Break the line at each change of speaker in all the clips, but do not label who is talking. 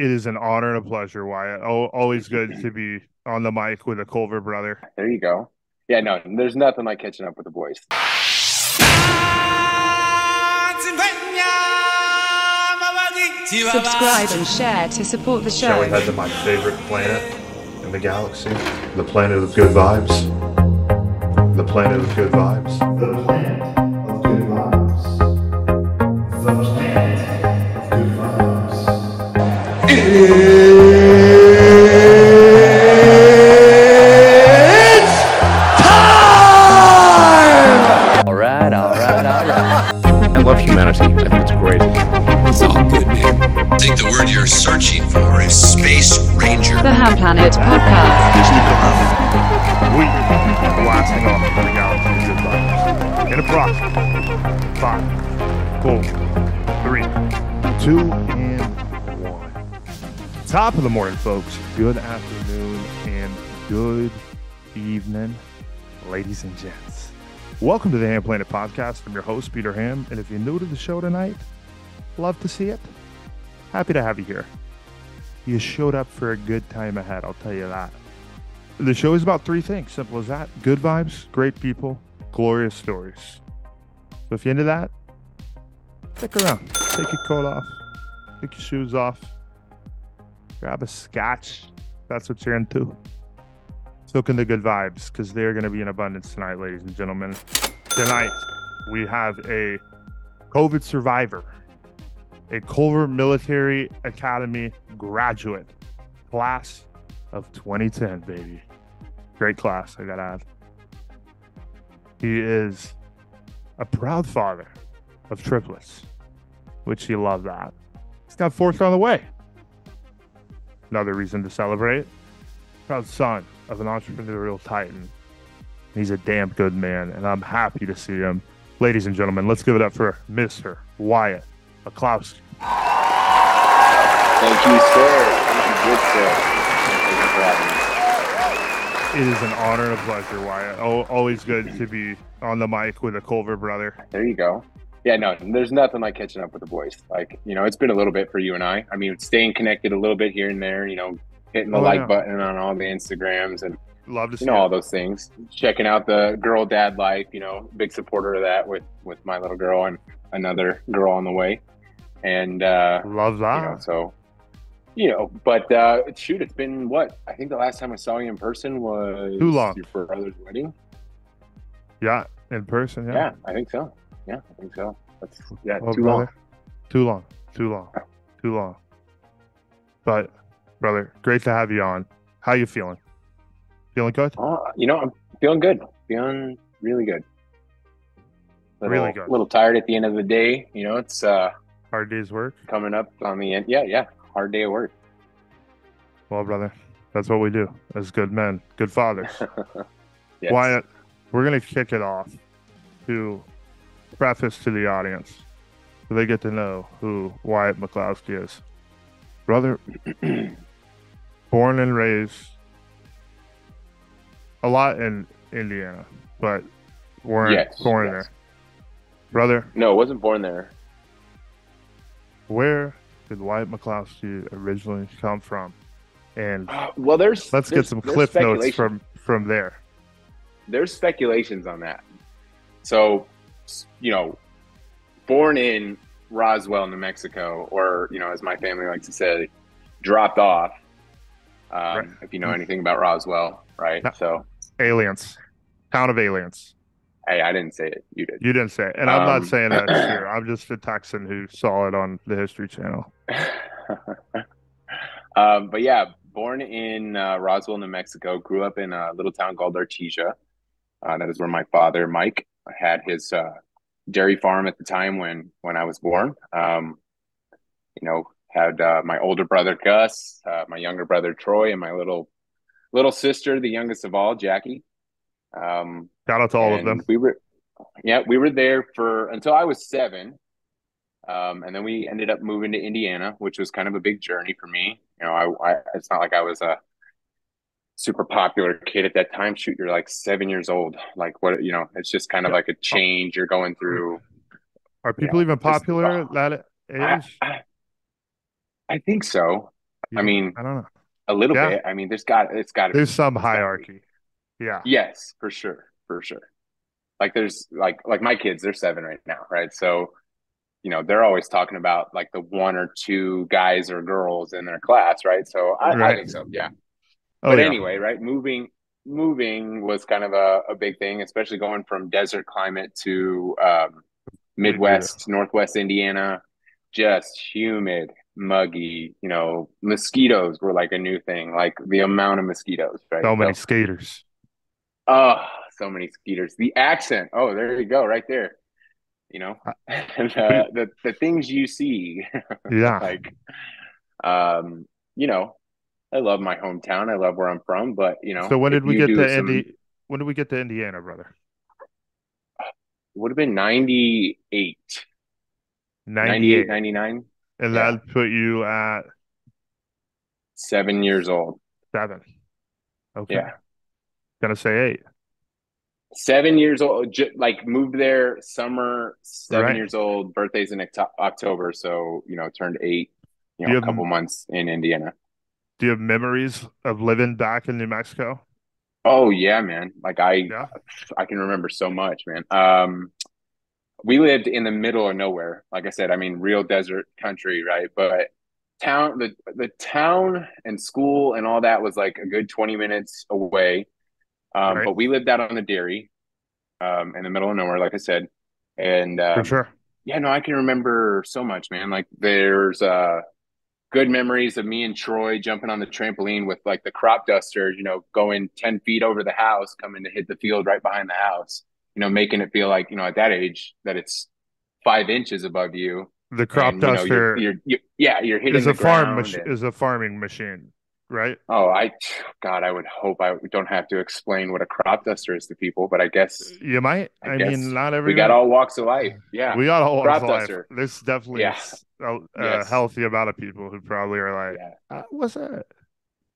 It is an honor and a pleasure, Wyatt. Oh, always good to be on the mic with a Culver brother.
There you go. Yeah, no, there's nothing like catching up with the boys.
Subscribe and share to support the
Shall we
show.
head to my favorite planet in the galaxy? The planet of good vibes. The planet of good vibes.
The planet good vibes.
All right, all right, all right.
I love humanity. I think it's great.
It's all good, man. I think the word you're searching for is space ranger.
The Hamm Planet Podcast.
We are blasting off into the galaxy of good vibes. In approximately five, four, Top of the morning, folks. Good afternoon and good evening, ladies and gents. Welcome to the Hamm Planet Podcast. I'm your host, Peter Hamm. And if you're new to the show tonight, love to see it. Happy to have you here. You showed up for a good time ahead, I'll tell you that. The show is about three things. Simple as that. Good vibes, great people, glorious stories. So if you're into that, stick around. Take your coat off. Take your shoes off. Grab a scotch. That's what you're into. Soak in the good vibes because they're going to be in abundance tonight, ladies and gentlemen. Tonight, we have a COVID survivor, a Culver Military Academy graduate, class of 2010, baby. Great class, I gotta add. He is a proud father of triplets, which he loved that. He's got fourth on the way. Another reason to celebrate. Proud son of an entrepreneurial titan. He's a damn good man, and I'm happy to see him. Ladies and gentlemen, let's give it up for Mr. Wyatt McCloskey.
Thank you, sir. Thank you, good sir. Thank you for having me.
It is an honor and a pleasure, Wyatt. Oh, always good to be on the mic with a Culver brother.
There you go. Yeah, no, there's nothing like catching up with the boys. Like, you know, it's been a little bit for you and I. I mean, staying connected a little bit here and there, you know, hitting the
Oh,
like
yeah.
button on all the Instagrams and,
Love to see
you know, all those things. Checking out the girl dad life, you know, big supporter of that with, with my little girl and another girl on the way. And, uh,
Love
you
that.
know, so you know, but uh shoot, it's been what? I think the last time I saw you in person was
Too long.
your brother's wedding.
Yeah, in person. Yeah.
Yeah, I think so. Yeah, I think so. That's yeah,
Well,
too
brother,
long.
Too long. Too long. Too long. But, brother, great to have you on. How you feeling? Feeling good?
Oh, you know, I'm feeling good. Feeling really good. Little,
Really good.
A little tired at the end of the day. You know, it's uh
Hard day's work?
coming up on the end. Yeah, yeah. Hard day of work.
Well, brother, that's what we do as good men, good fathers.
Yes.
Wyatt, we're going to kick it off to preface to the audience so they get to know who Wyatt McCloskey is. Brother, born and raised a lot in Indiana, but weren't
Yes,
born
yes.
there. Brother,
No, wasn't born there.
where did Wyatt McCloskey originally come from? And uh,
Well, there's
let's get some
there's
cliff notes from from there.
there's speculations on that. So, you know, born in Roswell, New Mexico, or you know, as my family likes to say, dropped off. Um,
Right.
If you know anything about Roswell, right?
No.
So,
Aliens, town of aliens.
hey, I didn't say it. You did.
You didn't say it. And I'm not
Um,
saying that here. I'm just a Texan who saw it on the History Channel.
um, but yeah, born in uh, Roswell, New Mexico, grew up in a little town called Artesia. Uh, that is where my father, Mike, had his uh, dairy farm at the time when when I was born. Um, you know, had uh, my older brother Gus, uh, my younger brother Troy, and my little little sister, the youngest of all, Jackie. Um,
Shout out to all of them.
We were, yeah, we were there for until I was seven, um, and then we ended up moving to Indiana, which was kind of a big journey for me. You know, I, I it's not like I was a super popular kid at that time. Shoot, you're like seven years old. Like what? You know, it's just kind of
Yeah.
like a change you're going through.
Are people even
uh,
popular
oh.
at that
I,
age?
I, I think so. I mean,
I don't know.
a little
Yeah.
bit. I mean, there's got it's got to
There's some
gotta be.
hierarchy. Yeah.
Yes, for sure, for sure. Like there's like like my kids, they're seven right now, right? So, you know, they're always talking about like the one or two guys or girls in their class, right? So I, I think so, yeah.
Oh
but
yeah.
anyway, right? Moving moving was kind of a, a big thing, especially going from desert climate to um, Midwest, Northwest Indiana, just humid, muggy. You know, mosquitoes were like a new thing, like the amount of mosquitoes, right?
So many skaters.
Oh, so many skeeters. The accent. Oh, there you go, right there. You know, and uh, the the things you see,
Yeah.
like, um, you know, I love my hometown. I love where I'm from, but you know,
So when did we get to
some-
Indi when did we get to Indiana, brother?
It Would have been 98, 98,
98.
99,
And
yeah.
that put you at
seven years old.
seven. Okay.
Yeah.
Gonna say eight.
Seven years old, ju- like moved there summer, seven
Right.
years old, birthday's in October. So, you know, turned eight, you know,
you
a couple months in Indiana.
Do you have memories of living back in New Mexico?
Oh yeah, man. Like I
Yeah.
I can remember so much, man. Um we lived in the middle of nowhere. Like I said, I mean real desert country, right? But town the the town and school and all that was like a good 20 minutes away. Um
Right.
but we lived out on the dairy um in the middle of nowhere like I said. And
For
um,
sure.
yeah, no, I can remember so much, man. Like there's uh good memories of me and Troy jumping on the trampoline with like the crop duster, you know, going 10 feet over the house, coming to hit the field right behind the house, you know, making it feel like, you know, at that age that it's five inches above you.
The crop
and, you know,
duster
you're, you're, you yeah, you're hitting
is
the
a farm mach-
and-
is a farming machine, right?
oh, I, God, I would hope I don't have to explain what a crop duster is to people, but I guess
You might.
I
I, mean, not every
we got all walks of life. Yeah.
we got all
Crop
walks of life.
duster.
There's definitely
Yeah.
s- a, a
Yes.
healthy amount of people who probably are like,
yeah.
uh, "What's that?"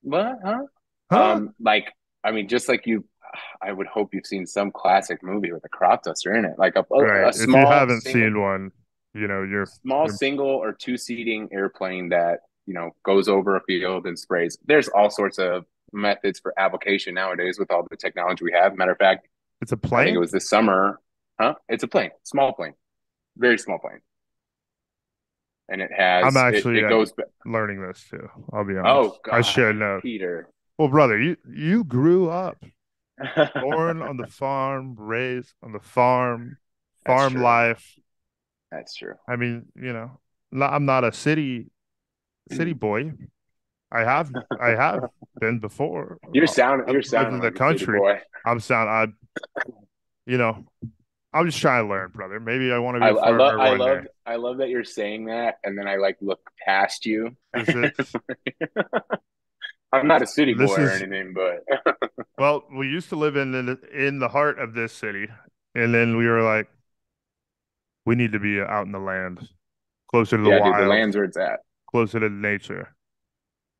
What? Huh?
Huh?
Um, like, I mean, just like you, I would hope you've seen some classic movie with a crop duster in it, like a,
right.
a
if
small,
you haven't
single,
seen one, you know, you're
small
you're-
single or two seating airplane that you know goes over a field and sprays. There's all sorts of methods for application nowadays with all the technology we have. Matter of fact,
it's a plane.
it was this summer. Huh? It's a plane, small plane, very small plane, and it has.
I'm actually,
it,
uh,
goes.
Learning this too. I'll be honest.
Oh God,
I should know.
Peter.
Well, brother, you you grew up born on the farm, raised on the farm,
That's
farm
true.
life.
That's true.
I mean, you know, I'm not a city city
Mm.
boy. I have I have been before.
You're sound. You're sound
in the
like a city
country. I'm sound I you know, I'm just trying to learn, brother. Maybe I want to be
I,
a
I
farmer
love. I love.
day.
I love that you're saying that, and then I like look past you.
Is
I'm not a city
This
boy or anything, but
well, we used to live in the in the heart of this city, and then we were like, we need to be out in the land, closer to the
yeah, dude,
wild,
the land's where it's at.
closer to nature.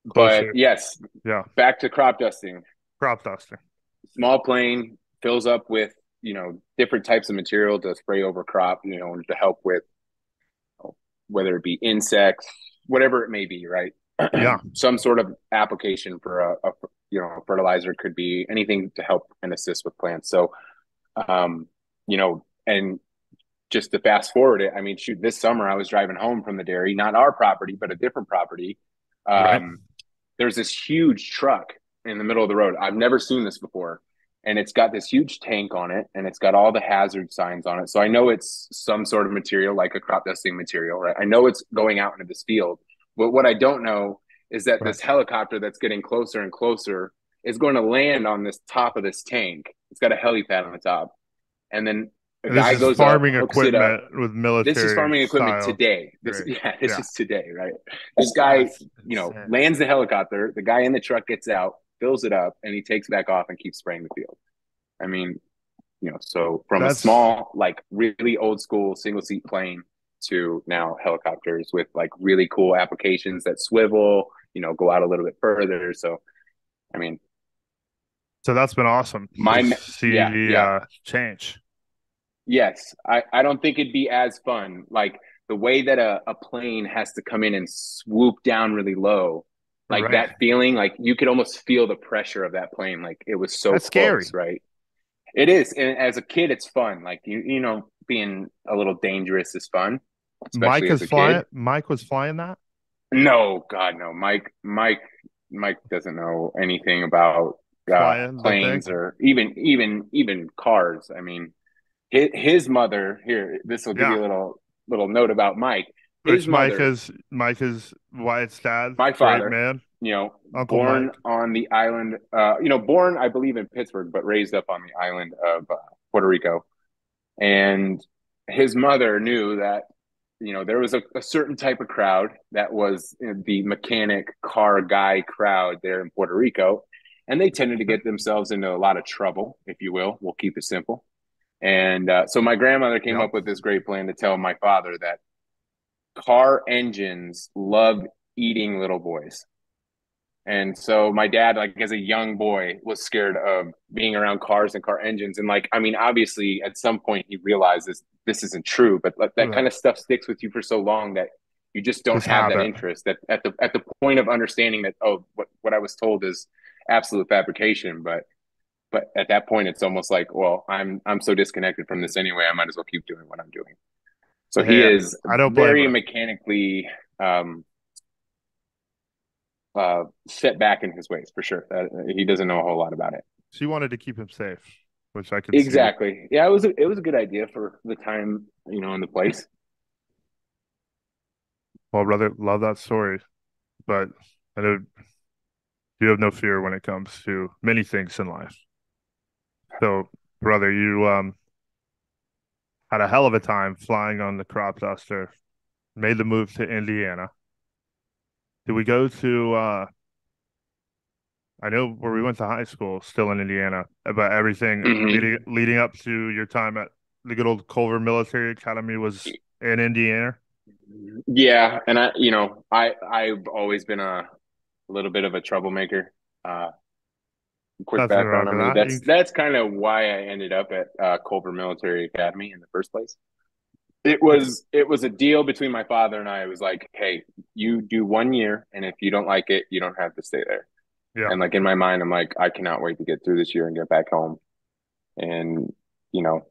But yes,
Yeah,
back to crop dusting.
crop dusting.
Small plane fills up with you know different types of material to spray over crop. You know to help with whether it be insects, whatever it may be, right?
Yeah.
Some sort of application for a, a you know fertilizer could be anything to help and assist with plants. So, um, you know, and just to fast forward it, I mean, shoot, this summer I was driving home from the dairy, not our property, but a different property. Um,
Right.
There's this huge truck in the middle of the road. I've never seen this before. And it's got this huge tank on it and it's got all the hazard signs on it. So I know it's some sort of material like a crop dusting material, right? I know it's going out into this field. But what I don't know is that this helicopter that's getting closer and closer is going to land on this top of this tank. It's got a helipad on the top. And then a
And
guy
this
goes
is farming
up, it up.
equipment with military.
This is farming equipment
style.
today. This
Right.
yeah, this
Yeah.
is today, right? This guy,
That's
you know,
insane.
lands the helicopter, the guy in the truck gets out, fills it up, and he takes back off and keeps spraying the field. I mean, you know, so from
That's-
a small, like really old school single seat plane to now helicopters with like really cool applications that swivel, you know, go out a little bit further. So I mean,
So that's been awesome.
My
see
yeah,
the
yeah.
Uh, change.
Yes, I, I don't think it'd be as fun. Like the way that a, a plane has to come in and swoop down really low Like
Right.
that feeling, like you could almost feel the pressure of that plane. Like it was so
That's
close,
scary.
right? It is, and as a kid, it's fun. Like you, you know, being a little dangerous is fun.
Mike is flying.
kid.
Mike was flying that.
No, God, no. Mike, Mike, Mike doesn't know anything about uh, planes or even, even, even cars. I mean, his, his mother. Here, this will give you a little, little note about Mike.
Which Mike is Mike is Wyatt's dad.
My father.
man.
you know,
Uncle
born
Mike.
on the island. Uh, you know, born, I believe, in Pittsburgh, but raised up on the island of uh, Puerto Rico. And his mother knew that, you know, there was a, a certain type of crowd that was uh, the mechanic car guy crowd there in Puerto Rico. And they tended to get themselves into a lot of trouble, if you will. We'll keep it simple. And uh, so my grandmother came
Yep.
up with this great plan to tell my father that car engines love eating little boys. And so my dad, like as a young boy, was scared of being around cars and car engines. And like, I mean, obviously at some point he realizes this isn't true, but like, that
Right.
kind of stuff sticks with you for so long that you just don't
Just
have that interest. That at the at the point of understanding that oh, what what I was told is absolute fabrication, but but at that point it's almost like, well, I'm I'm so disconnected from this anyway. I might as well keep doing what I'm doing. So he
Yeah,
is
I don't
very mechanically um, uh, set back in his ways for sure. Uh, he doesn't know a whole lot about it.
She wanted to keep him safe, which I could see.
Exactly. Yeah, it was a, it was a good idea for the time, you know, and the place.
Well, brother, love that story, but I know you have no fear when it comes to many things in life. So, brother, you um had a hell of a time flying on the crop duster, made the move to Indiana. Did we go to uh I know where we went to high school, still in Indiana, About everything
Mhm.
leading leading up to your time at the good old Culver Military Academy was in Indiana.
Yeah, and I, you know, I I've always been a little bit of a troublemaker. Uh, quick
Nothing
background on me.
that.
That's that's kind of why I ended up at uh, Culver Military Academy in the first place. It was it was a deal between my father and I. It was like, hey, you do one year, and if you don't like it, you don't have to stay there.
Yeah.
And like in my mind, I'm like, I cannot wait to get through this year and get back home. And you know,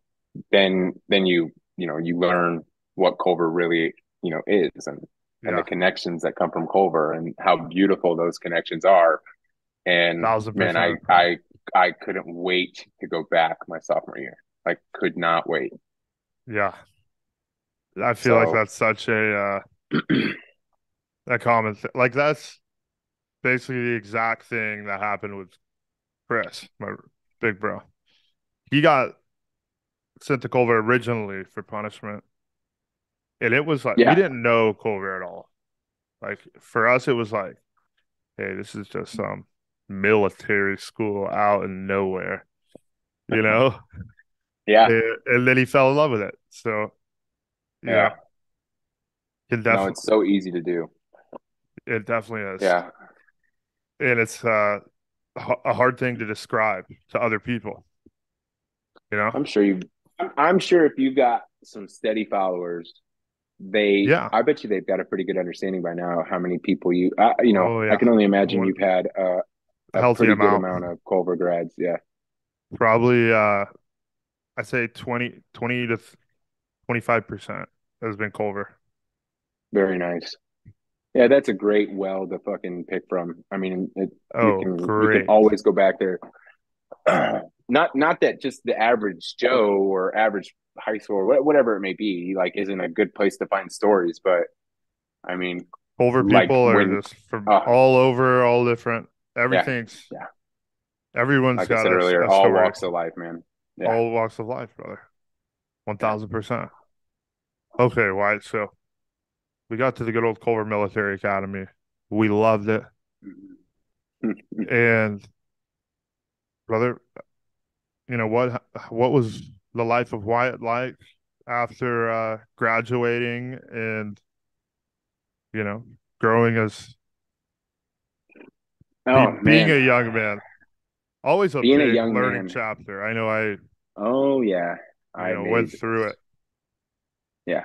then then you you know you learn what Culver really you know is and and
Yeah.
the connections that come from Culver and how beautiful those connections are. And man, I. I I couldn't wait to go back my sophomore year. I could not wait.
Yeah. I feel like that's such a uh a common thing. Like that's basically the exact thing that happened with Chris, my big bro. He got sent to Culver originally for punishment. And it was like
Yeah.
we didn't know Culver at all. Like for us it was like, hey, this is just some military school out in nowhere. You know?
Yeah.
and, and then he fell in love with it. So
Yeah.
yeah. Can
No, it's so easy to do.
it definitely is.
Yeah.
And it's uh, a hard thing to describe to other people. You know?
I'm sure you I'm- I'm sure if you've got some steady followers, they
Yeah.
I bet you they've got a pretty good understanding by now how many people you uh, you know,
Oh, yeah.
I can only imagine you've had uh, a
Healthy
pretty
amount.
good amount of Culver grads. Yeah.
Probably uh I'd say 20, 20 to 25% has been Culver.
Very nice. Yeah, that's a great well to fucking pick from. I mean, it,
Oh,
you can you can always go back there. not not that just the average Joe or average high school or whatever it may be, like isn't a good place to find stories. But I mean,
Culver
like
people are
when-
just from
uh,
all over, all different. Everything's
yeah.
Everyone's
like I
got
said
a,
earlier,
a
all walks of life, man. Yeah.
All walks of life, brother. One thousand percent. Okay, Wyatt. So we got to the good old Culver Military Academy. We loved it, and brother, you know what? What was the life of Wyatt like after uh, graduating and you know growing as
oh
be- being a young man? Always a
Being a young
learning
man.
chapter. I know I
oh yeah. I
know went through it.
Yeah,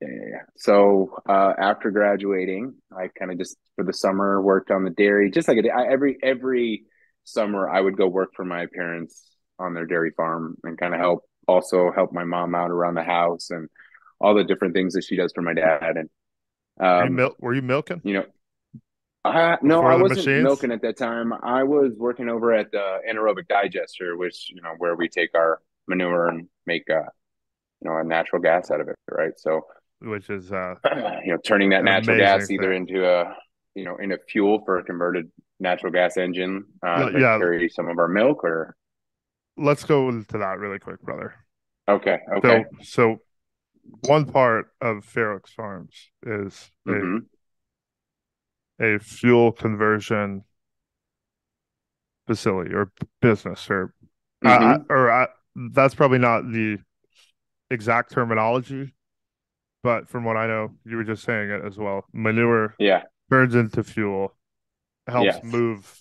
yeah, yeah. So uh, after graduating, I kind of just for the summer, worked on the dairy, just like I, every every summer I would go work for my parents on their dairy farm and kind of help also help my mom out around the house and all the different things that she does for my dad and
Were you,
um,
mil- were you milking?
you know uh, no i wasn't
machines?
milking at that time. I was working over at the anaerobic digester which you know where we take our manure and make uh you know a natural gas out of it right? So
Which is uh,
you know turning that natural gas either into a you know into fuel for a converted natural gas engine uh
Yeah,
carry some of our milk or?
Let's go into that really quick, brother.
okay okay.
So, so one part of Fair Oaks Farms is a,
hmm
a fuel conversion facility or business, or I- I-
mm-hmm.
or I, that's probably not the exact terminology, but from what I know, you were just saying it as well. Manure
yeah
turns into fuel, helps
Yes.
move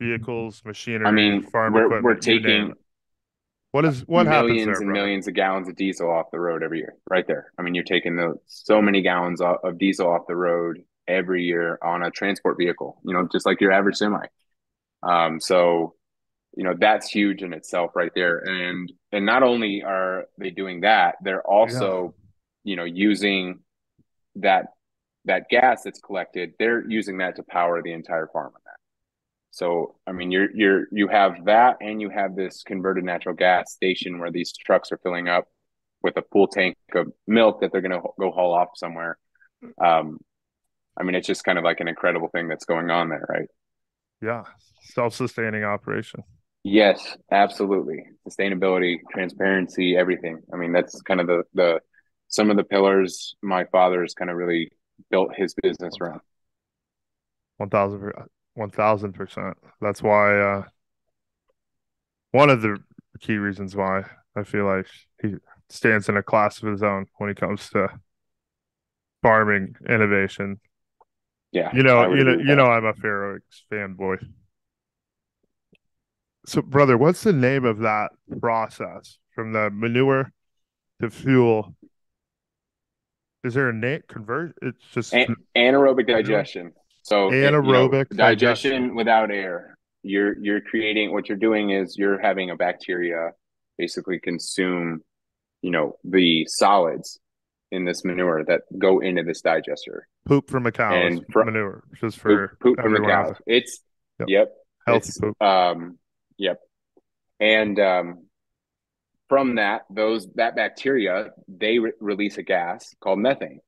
vehicles, machinery,
i mean
farm
we're,
equipment.
we're taking.
What is what happens
millions
there,
and
brother?
millions of gallons of diesel off the road every year right there i mean you're taking the so many gallons of diesel off the road every year on a transport vehicle you know just like your average semi. Um so you know that's huge in itself right there. And and not only are they doing that they're also you know using that that gas that's collected they're using that to power the entire farm on that. So i mean you're you're you have that and you have this converted natural gas station where these trucks are filling up with a full tank of milk that they're going to go haul off somewhere. Um i mean it's just kind of like an incredible thing that's going on there right
Yeah, self-sustaining operation.
Yes, absolutely. Sustainability, transparency, everything. I mean, that's kind of the the some of the pillars my father has kind of really built his business around.
One thousand, one thousand percent. That's why. Uh, one of the key reasons why I feel like he stands in a class of his own when it comes to farming innovation.
Yeah.
You know, you know, you know, I'm a Fair Oaks fanboy. So, brother, what's the name of that process from the manure to fuel? Is there a name convert? It's just
An- anaerobic digestion. So it- you know,
Anaerobic
digestion
digestion.
without air. You're you're creating what you're doing is you're having a bacteria basically consume, you know, the solids in this manure that go into this digester.
Poop from a cow is
And fr-
manure, just for
Poop, poop from the
everyone out.
It's
Yep.
yep.
healthy
It's,
poop.
Um, yep. And um, from that, those that bacteria they re- release a gas called methane,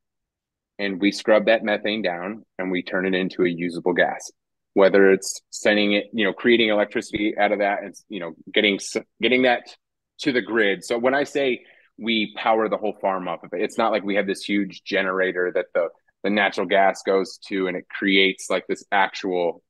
and we scrub that methane down and we turn it into a usable gas. Whether it's sending it, you know, creating electricity out of that, and you know, getting getting that to the grid. So when I say we power the whole farm off of it, it's not like we have this huge generator that the the natural gas goes to and it creates like this actual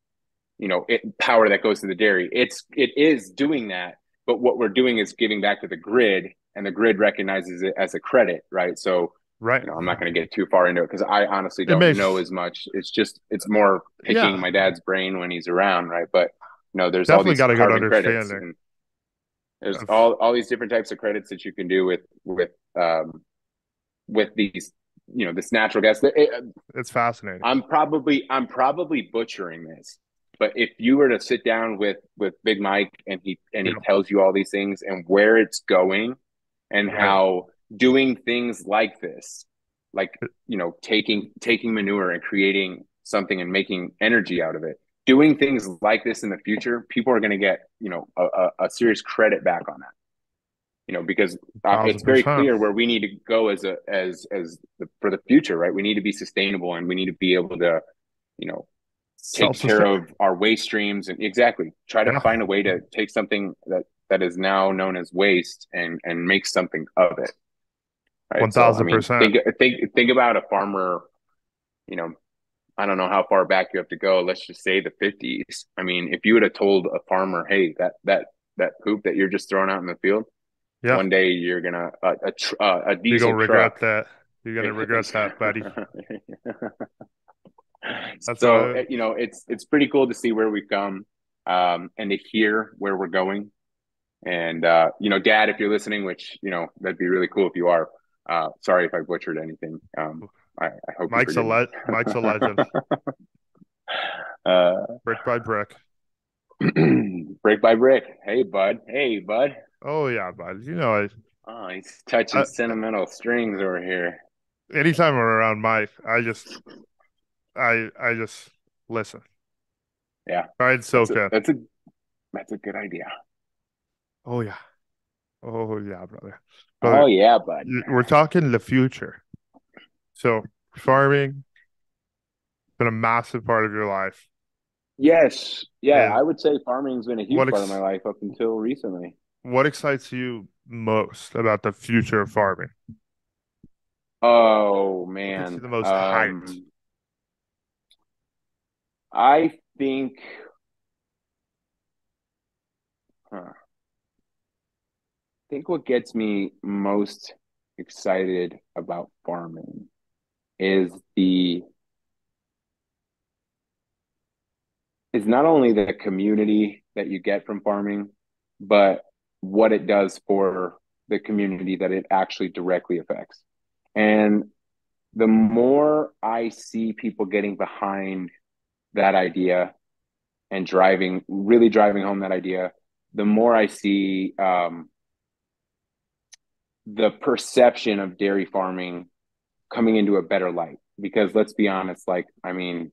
you know it, power that goes to the dairy it's it is doing that but what we're doing is giving back to the grid and the grid recognizes it as a credit right so
Right.
you know i'm not going to get too far into it because i honestly don't
makes-
know as much it's just it's more picking
Yeah.
my dad's brain when he's around right but you know there's
Definitely
all these
got a good understanding.
and there's all all these different types of credits that you can do with with um with these you know this natural gas It-
It's fascinating.
I'm probably I'm probably butchering this, but if you were to sit down with with Big Mike and he and he
Yeah.
tells you all these things and where it's going, and how doing things like this, like you know taking taking manure and creating something and making energy out of it, doing things like this in the future, people are going to get you know a, a, a serious credit back on that. You know, because it's very
1000%.
clear where we need to go as a as as the, for the future, right? We need to be sustainable and we need to be able to, you know, take care of our waste streams and exactly try to
Yeah.
find a way to take something that that is now known as waste and and make something of it. Right? So, I mean,
1000%.
Think think think about a farmer. You know, I don't know how far back you have to go. Let's just say the fifties. I mean, if you would have told a farmer, "Hey, that that that poop that you're just throwing out in the field,
Yeah.
one day you're gonna a a, tr- uh, a
You're gonna regret
truck
that. You're gonna regret that, buddy. That's
so
uh,
you know it's it's pretty cool to see where we've come um and to hear where we're going and uh you know dad if you're listening which you know that'd be really cool if you are uh sorry if i butchered anything um i, I hope
Mike's a
forgive me.
le- Mike's a legend. Uh, brick by brick.
brick by brick. Hey, bud. Hey, bud.
Oh yeah, bud. You know, I,
Oh, he's touching
Uh,
sentimental strings over here.
anytime I'm around Mike, I just, I, I just listen.
Yeah.
Try and soak
That's a, that's a that's a good idea.
Oh yeah, oh yeah, brother.
Oh yeah, bud.
we're talking the future. So farming been a massive part of your life.
Yes. Yeah,
And
I would say farming's been a huge
what
part of my life up until recently.
What excites you most about the future of farming?
Oh man.
the most
Um,
hyped?
I think huh. I think what gets me most excited about farming is the is not only the community that you get from farming, but what it does for the community that it actually directly affects. And the more I see people getting behind that idea and driving, really driving home that idea, the more I see um, the perception of dairy farming coming into a better light. Because let's be honest, like, I mean,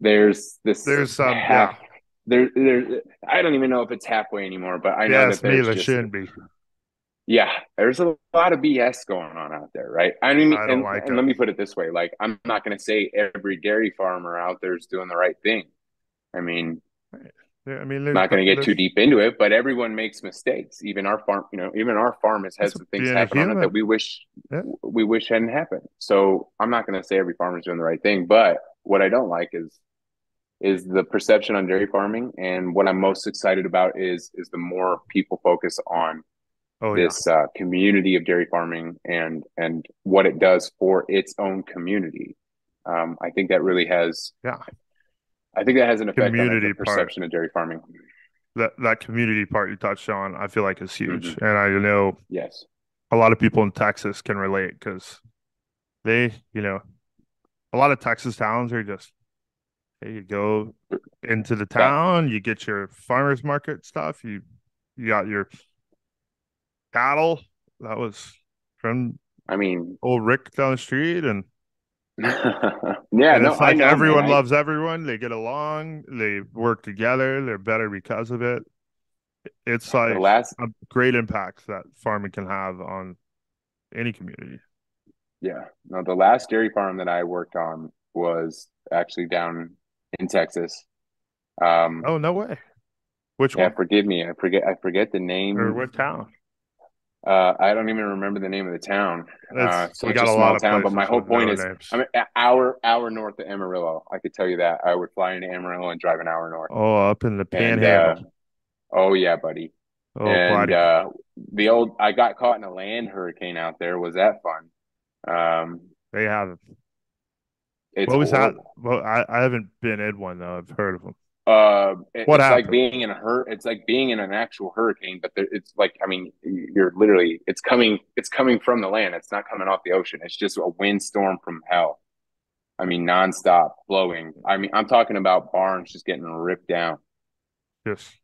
there's this
There's some,
half,
yeah.
There, there, I don't even know if it's halfway anymore, but I know
Yes,
that there's just,
shouldn't be.
yeah, there's a lot of BS going on out there, right? I mean,
I
and,
like
and let me put it this way: like, I'm not going to say every dairy farmer out there is doing the right thing. I mean,
Yeah, I mean,
I'm not going to get too deep into it, but everyone makes mistakes. Even our farm, you know, even our farm has had some things happen on it that we wish
Yeah.
we wish hadn't happened. So I'm not going to say every farmer's doing the right thing, but what I don't like is is the perception on dairy farming, and what I'm most excited about is is the more people focus on
Oh yeah,
this uh, community of dairy farming and and what it does for its own community. Um, I think that really has.
Yeah.
I think that has an effect on
Community
the
part.
perception of dairy farming.
that that community part you touched on, I feel like is huge,
Mm-hmm.
and I know
Yes.
a lot of people in Texas can relate because they, you know, a lot of Texas towns are just, you go into the town, you get your farmers market stuff, you you got your cattle. That was from
I mean,
old Rick down the street, and
yeah,
and
no,
it's like
know,
everyone
man. I-
loves everyone. They get along, they work together, they're better because of it. It's like
the last,
a great impact that farming can have on any community.
yeah, no, the last dairy farm that I worked on was actually down in Texas. Um,
Oh no way! Which
yeah,
one
forgive me, I forget, I forget the name.
or what town?
Uh, I don't even remember the name of the town. Uh,
It's-
so
we got
a small
lot of
town, but my whole point is,
names.
I mean, an hour hour north of Amarillo. I could tell you that I would fly into Amarillo and drive an hour north.
Oh, up in the
And,
Panhandle.
uh, oh yeah, buddy.
oh,
and
buddy.
uh, the old I got caught in a land hurricane out there. Was that fun? Um,
they have.
It's
What was that? Well, I, I haven't been in one though. I've heard of them.
Uh, it-
What
it's like being in a hur. It's like being in an actual hurricane, but there, it's like I mean, you're literally it's coming. It's coming from the land. It's not coming off the ocean. It's just a windstorm from hell. I mean, nonstop blowing. I mean, I'm talking about barns just getting ripped down.
Yes.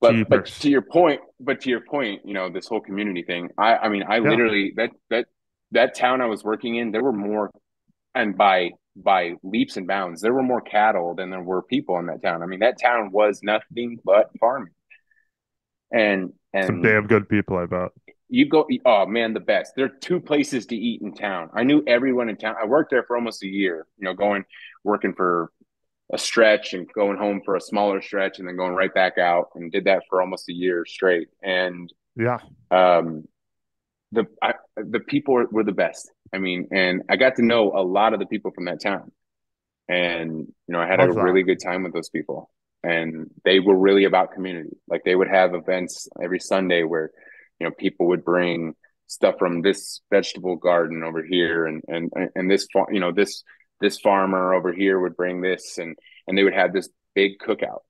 But but to your point, but to your point, you know, this whole community thing. I I mean, I literally that that that town I was working in, there were more, and by by leaps and bounds, there were more cattle than there were people in that town. I mean, that town was nothing but farming. And and some
damn good people, I bet.
you go, oh man, the best. There are two places to eat in town. I knew everyone in town. I worked there for almost a year. You know, going working for a stretch and going home for a smaller stretch and then going right back out and did that for almost a year straight. And
Yeah,
um, the I, the people were, were the best. I mean, and I got to know a lot of the people from that town, and you know, I had
Love
a
that.
really good time with those people. And they were really about community. Like they would have events every Sunday where, you know, people would bring stuff from this vegetable garden over here, and and and this farm, you know, this this farmer over here would bring this, and and they would have this big cookout,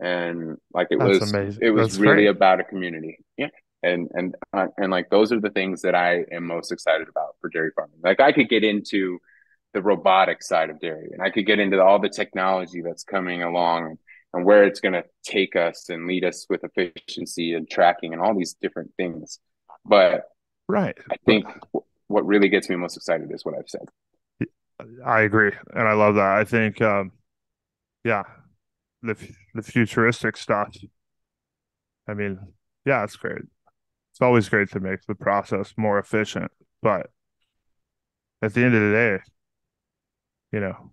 and like it
That's
was
amazing.
it was
That's
really
great.
about a community. Yeah and and uh, and like those are the things that I am most excited about for dairy farming. Like I could get into the robotic side of dairy, and I could get into all the technology that's coming along and where it's going to take us and lead us with efficiency and tracking and all these different things. But
Right.
I think w- what really gets me most excited is what I've said.
I agree, and I love that. I think, um, yeah, the the futuristic stuff. I mean, yeah, it's great. It's always great to make the process more efficient, but at the end of the day, you know,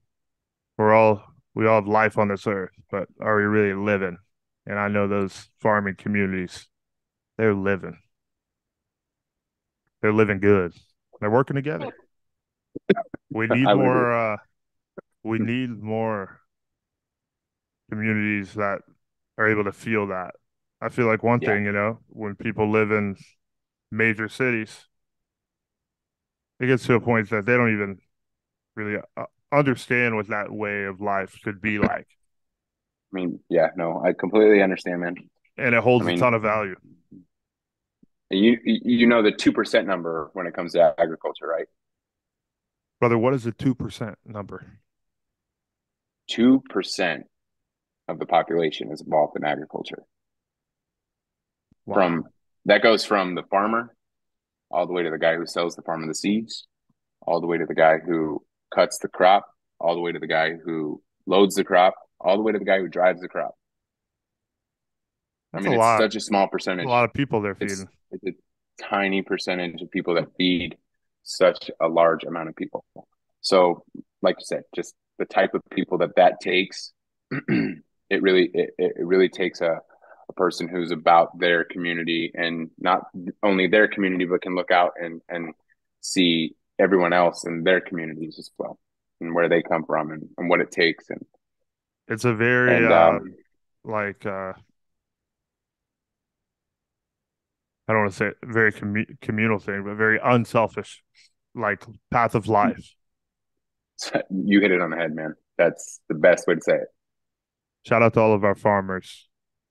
we're all we all have life on this earth, but are we really living? And I know those farming communities, they're living. They're living good. They're working together. We need more uh we need more communities that are able to feel that. I feel like one
Yeah.
thing, you know, when people live in major cities, it gets to a point that they don't even really uh, understand what that way of life could be like,
I mean, yeah, no, I completely understand, man.
and it holds
I mean-
a ton of value.
You you know the two percent number when it comes to agriculture, right?
Brother, what is the two percent number?
Two percent of the population is involved in agriculture.
Wow.
From that goes from the farmer all the way to the guy who sells the farmer the seeds, all the way to the guy who cuts the crop, all the way to the guy who loads the crop, all the way to the guy who drives the crop. I
That's
mean,
a
it's
lot.
such a small percentage.
a lot of people they're
it's,
feeding.
it's a tiny percentage of people that feed such a large amount of people. So, like you said, just the type of people that that takes, it really it, it really takes a, a person who's about their community and not only their community, but can look out and and see everyone else in their communities as well and where they come from and, and what it takes and
It's a very
and
uh,
um,
like uh I don't want to say it, very commu- communal thing, but very unselfish like path of life.
you hit it on the head, man. That's the best way to say it.
Shout out to all of our farmers.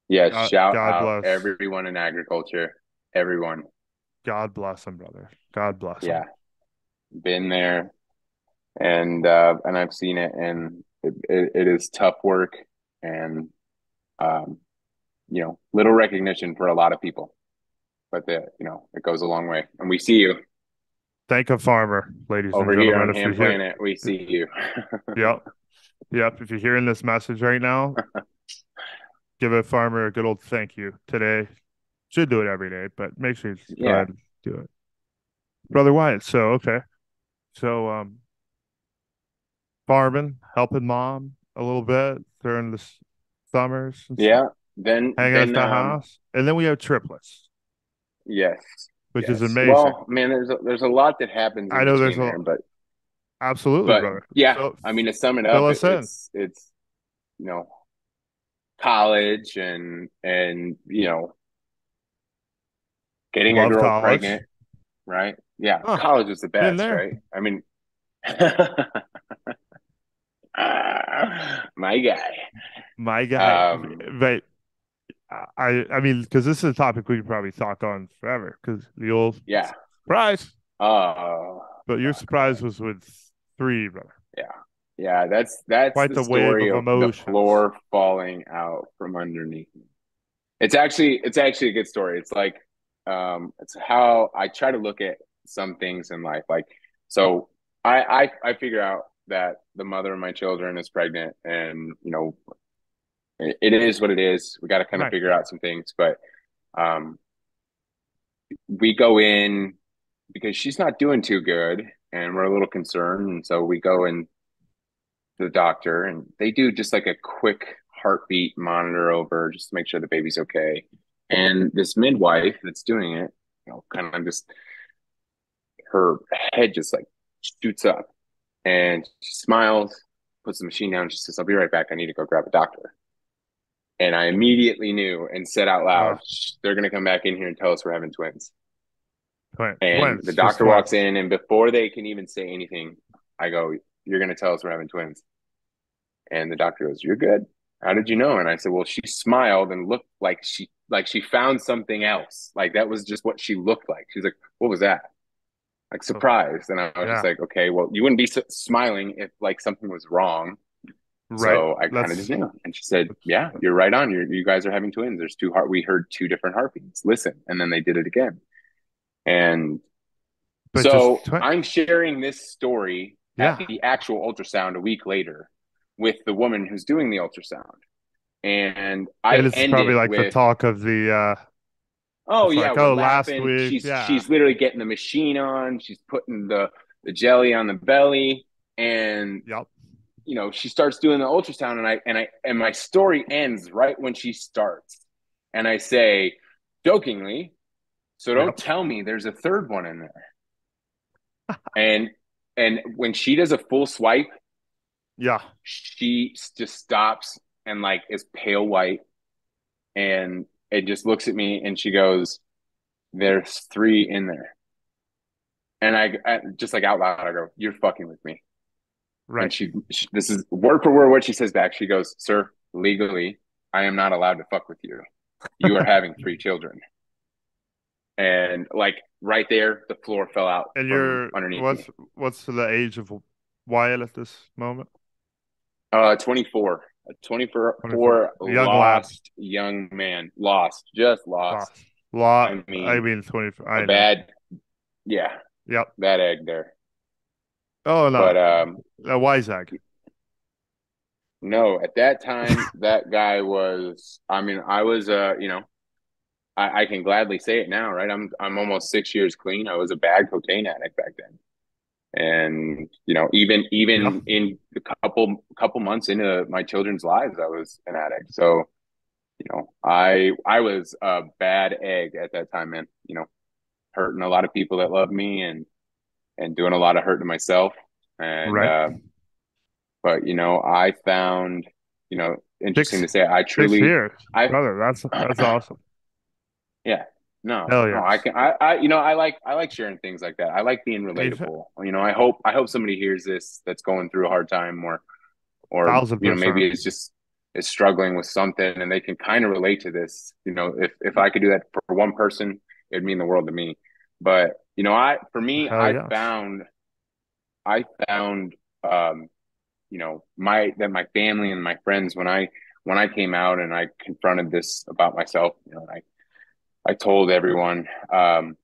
Yes,
God-
shout
God
out
bless.
everyone in agriculture, everyone.
God bless them, brother. God bless them.
Yeah, been there, and uh, and I've seen it, and it, it, it is tough work, and um, you know, little recognition for a lot of people, but the you know, it goes a long way, and we see you
Thank a farmer, ladies
over
and
here
gentlemen.
on
if you're here.
Planet. We see you.
Yep. Yep. If you're hearing this message right now, give a farmer a good old thank you today. Should do it every day, but make sure you go
Yeah.
ahead and do it. Brother Wyatt, so okay. So um farming, helping mom a little bit during the summers stuff,
yeah. Then
hanging out
then
at the
um,
house. And then we have triplets,
yes,
which is amazing.
Well, man, there's a, there's a lot that happens. in
I know there's a-
lot, but
Absolutely,
but
brother.
yeah,
So-
I mean to sum it up, it- it's it's you know college and and you know getting
Love
a girl
college.
pregnant, right? Yeah,
Huh.
college is the best, right? I mean, Ah, my guy.
My guy,
Um,
but I, I mean, because this is a topic we could probably talk on forever. Because the old
Yeah.
surprise,
Oh,
but your surprise was with three, brother.
yeah. Yeah, that's that's
Quite
the,
the wave
story
of
of, the floor falling out from underneath me. It's actually it's actually a good story. It's like um, it's how I try to look at some things in life. Like so, I I I figure out that the mother of my children is pregnant, and you know, it, it is what it is. We got to kind of
Right.
figure out some things, but um, we go in because she's not doing too good, and we're a little concerned, and so we go in to the doctor, and they do just like a quick heartbeat monitor over just to make sure the baby's okay. And this midwife that's doing it, you know, kind of just her head just like shoots up, and she smiles, puts the machine down. She says, "I'll be right back. I need to go grab a doctor." And I immediately knew and said out loud, "They're going to come back in here and tell us we're having twins."
Twins,
And
twins,
the doctor walks in, and before they can even say anything, I go, You're going to tell us we're having twins. And the doctor goes, You're good. How did you know? And I said, Well, she smiled and looked like she like she found something else. Like that was just what she looked like. She's like, What was that? like surprised, and I was
Yeah.
just like, okay, well, you wouldn't be smiling if like something was wrong.
Right.
So I kind of just knew, and she said, "Yeah, you're right on. You you guys are having twins. There's two heart. We heard two different heartbeats. Listen." And then they did it again, and
But
so
twi-
I'm sharing this story
Yeah.
at the actual ultrasound a week later with the woman who's doing the ultrasound, and I
and it's probably
it
like the talk of the uh
Oh yeah,
like, oh, last week,
she's
yeah.
she's literally getting the machine on. She's putting the the jelly on the belly, and
yep.
you know she starts doing the ultrasound, and I and I and my story ends right when she starts, and I say jokingly, "So don't
Yep.
tell me there's a third one in there." and and when she does a full swipe,
Yeah.
she just stops and like is pale white. And it just looks at me and she goes there's three in there. And I, I just like out loud i go you're fucking with me. And
Right.
she, she this is word for word what she says back. She goes sir legally i am not allowed to fuck with you. You are having three children and like right there the floor fell out
And you're
underneath
what's
me.
what's the age of Wyatt at this moment?
Uh, 24. A 24
24. Young lad.
lost young man. Lost. Just lost.
Lot.
I mean,
I mean, twenty. I
A bad, yeah,
Yep.
bad egg there.
Oh no.
But um,
a wise egg.
no, at that time, that guy was, I mean, I was, uh, you know, I, I can gladly say it now, right? I'm, I'm almost six years clean. I was a bad cocaine addict back then. And, you know, even, even in a couple, couple months into my children's lives, I was an addict. So, you know, I, I was a bad egg at that time, man, you know, hurting a lot of people that love me and, and doing a lot of hurt to myself. And,
Right.
uh, but you know, I found, you know, interesting
Six-
to say, I truly, I-
brother. That's that's awesome.
No,
Hell
no. I can, I, I, you know, I like, I like sharing things like that. I like being relatable. You know, I hope, I hope somebody hears this that's going through a hard time or, or
Thousand
you know, maybe it's just is struggling with something and they can kind of relate to this. You know, if if I could do that for one person, it'd mean the world to me. But you know, I for me,
Hell
I found, I found, um, you know, my that my family and my friends when I when I came out and I confronted this about myself, you know, I I told everyone, um,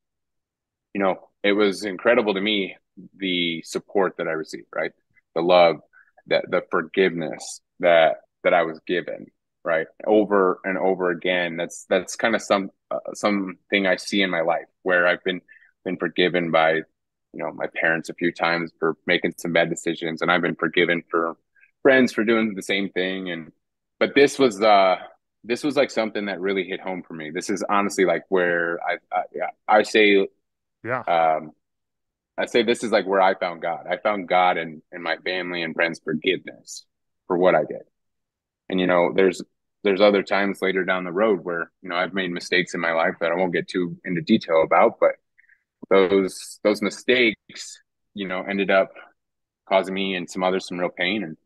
you know, it was incredible to me the support that I received, right? The love, that the forgiveness that that I was given, right? Over and over again. That's that's kind of some uh, something I see in my life where I've been been forgiven by, you know, my parents a few times for making some bad decisions, and I've been forgiven for friends for doing the same thing. And but this was uh this was like something that really hit home for me. This is honestly like where I I, yeah, I say
Yeah.
um, I say this is like where I found God. I found God and and my family and friends' forgiveness for what I did. And you know, there's there's other times later down the road where you know I've made mistakes in my life that I won't get too into detail about, but those those mistakes, you know, ended up causing me and some others some real pain. And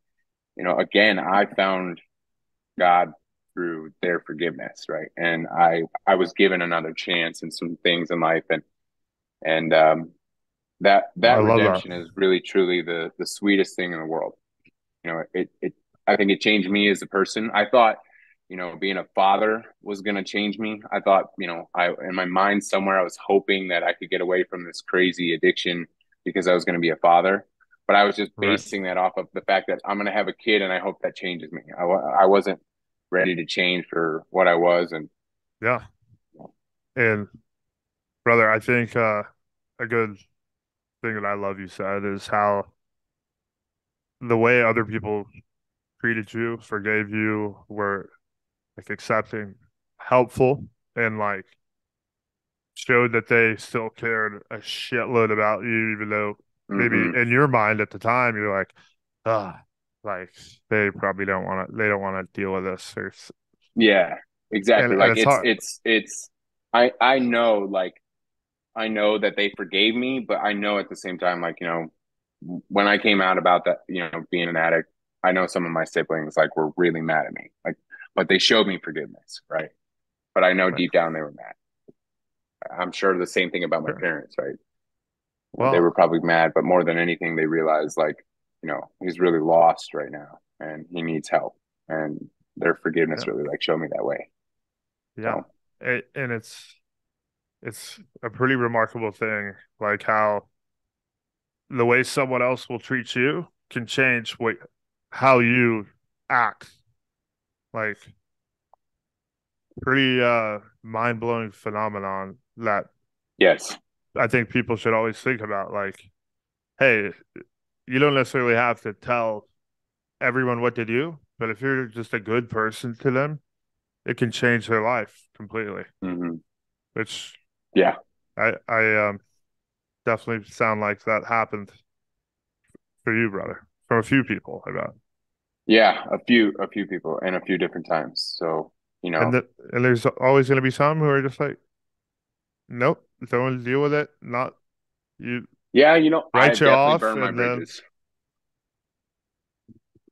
you know, again, I found God through their forgiveness, right? And I I was given another chance in some things in life, and and um, that that redemption is really truly the the sweetest thing in the world. You know, it it I think it changed me as a person. I thought, you know, being a father was going to change me. I thought, you know, I in my mind somewhere I was hoping that I could get away from this crazy addiction because I was going to be a father. But I was just
Right.
basing that off of the fact that I'm going to have a kid, and I hope that changes me. I, I wasn't ready to change for what I was, and
Yeah. And brother, I think uh a good thing that I love you said is how the way other people treated you, forgave you, were like accepting, helpful, and like showed that they still cared a shitload about you, even though maybe
Mhm.
in your mind at the time you're like, ah, like they probably don't want to, they don't want to deal with this. Or,
Yeah, exactly.
And-
like
and it's
it's it's it's I I know like I know that they forgave me, but I know at the same time like, you know, when I came out about that, you know, being an addict, I know some of my siblings like were really mad at me. Like but they showed me forgiveness, right? But I know
Right.
deep down they were mad. I'm sure the same thing about my
Sure.
parents, right?
Well,
they were probably mad, but more than anything, they realized like, you know, he's really lost right now and he needs help. And their forgiveness
Yeah.
really like showed me that way.
yeah,
So,
it, and it's it's a pretty remarkable thing, like how the way someone else will treat you can change what how you act. Like pretty uh mind-blowing phenomenon that
yes.
I think people should always think about. Like, hey, you don't necessarily have to tell everyone what to do, but if you're just a good person to them, it can change their life completely.
hmm
Which
Yeah.
I I um definitely sound like that happened for you, brother. From a few people, I bet.
Yeah. A few, a few people and a few different times. So, you know,
And the, and there's always going to be some who are just like, nope, don't deal with it. Not you.
Yeah, you know, I
you
definitely
off
burned my
and then-
bridges.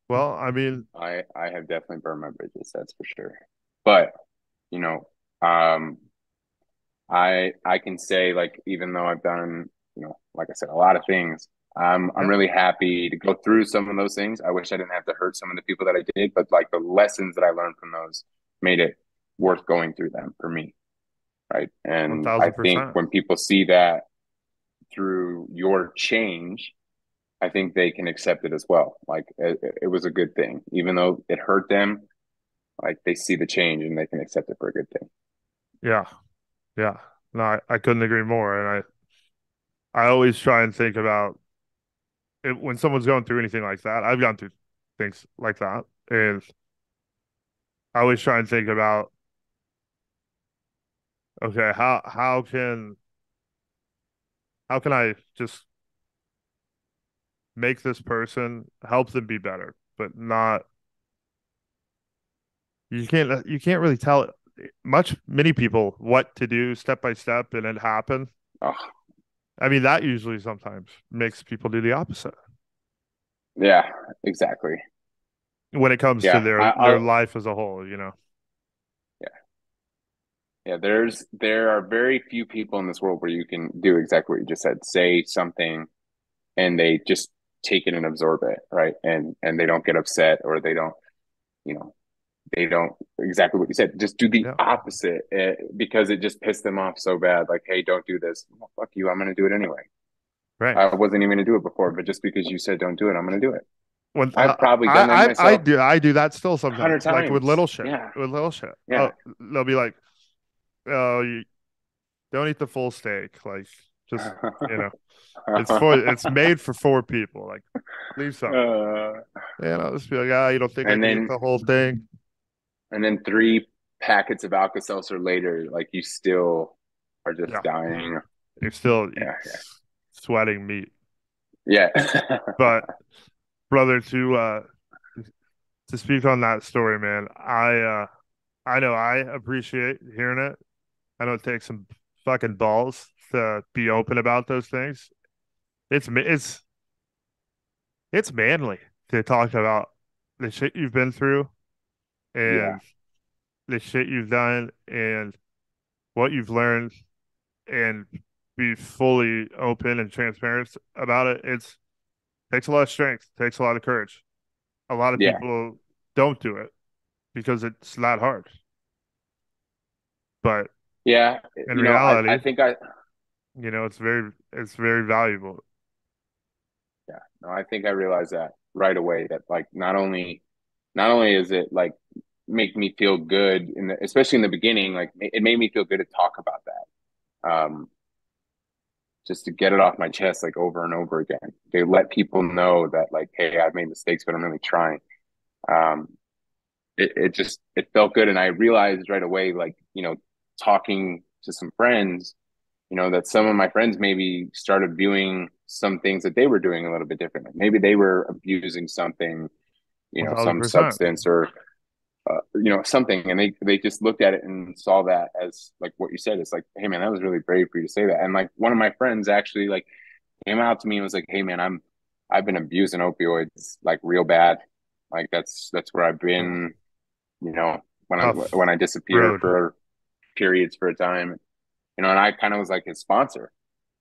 Well, I mean,
I I have definitely burned my bridges, that's for sure. But you know, um, I I can say like even though I've done you know like I said a lot of things, I'm I'm really happy to go through some of those things. I wish I didn't have to hurt some of the people that I did, but like the lessons that I learned from those made it worth going through them for me, right? And I think when people see that through your change I think they can accept it as well. Like it, it was a good thing, even though it hurt them. Like they see the change and they can accept it for a good thing.
Yeah. Yeah. No, I, I couldn't agree more. And I I always try and think about it when someone's going through anything like that. I've gone through things like that. And I always try and think about okay, how how can how can I just make this person help them be better, but not you can't you can't really tell much many people what to do step by step and it happen.
Oh,
I mean that usually sometimes makes people do the opposite
yeah, exactly.
when it comes
Yeah,
to their
I-
their life as a whole, you know.
Yeah, there's there are very few people in this world where you can do exactly what you just said. Say something and they just take it and absorb it, right? And and they don't get upset or they don't, you know, they don't exactly what you said. Just do the
Yeah.
opposite eh, because it just pissed them off so bad. Like, hey, don't do this. Well, fuck you. I'm going to do it anyway.
Right.
I wasn't even going to do it before, but just because you said don't do it, I'm going to do it.
When
I've probably
I,
done that
I, I do I do that still sometimes. Like with little shit.
Yeah.
With little shit.
Yeah.
Oh, they'll be like, Oh, you don't eat the full steak. Like just you know. It's for it's made for four people. Like leave some.
Uh,
And I'll just be like, ah, you don't think I
then-
eat the whole thing?
and then three packets of Alka Seltzer later, like you still are just
Yeah.
dying.
You're still
Yeah, yeah.
sweating meat.
Yeah.
But brother, to uh to speak on that story, man, I uh I know I appreciate hearing it. I know it takes some fucking balls to be open about those things. It's it's it's manly to talk about the shit you've been through and
Yeah.
the shit you've done and what you've learned and be fully open and transparent about it. It's takes a lot of strength, takes a lot of courage. A lot of
Yeah.
people don't do it because it's not hard. But
yeah.
In
you know, I-
reality-
I, think I
you know, it's very it's very valuable.
yeah, no, I think I realized that right away that like not only not only is it like make me feel good in the especially in the beginning, like it made me feel good to talk about that. Um just to get it off my chest like over and over again. To let people know that like, hey, I've made mistakes, but I'm really trying. Um it, it just it felt good and I realized right away, like, you know, talking to some friends, you know, that some of my friends maybe started viewing some things that they were doing a little bit differently. Maybe they were abusing something, you know, some
1000%.
substance or uh, you know something, and they they just looked at it and saw that as like what you said. It's like, hey man, that was really brave for you to say that. And like one of my friends actually like came out to me and was like, hey man, I'm I've been abusing opioids like real bad. Like that's that's where I've been. You know, when I when I disappeared
road.
for periods for a time, you know, and I kind of was like his sponsor.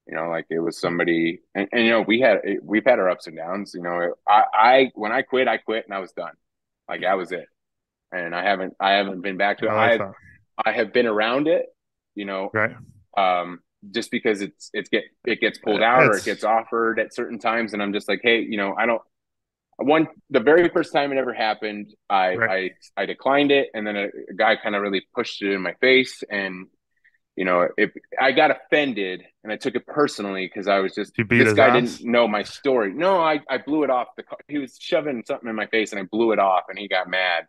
You know, like it was somebody, and, and you know, we had we've had our ups and downs. You know, I I when I quit, I quit and I was done. Like that was it, and I haven't I haven't been back to it.
I
have. I have been around it. You know,
Right.
um, just because it's it's get it gets pulled out or it gets offered at certain times, and I'm just like, hey, you know, I don't. One the very first time it ever happened, I
Right.
I I declined it, and then a, a guy kind of really pushed it in my face, and you know, if I got offended and I took it personally because I was just this guy
ass?
didn't know my story. No, I I blew it off. The he was shoving something in my face, and I blew it off, and he got mad,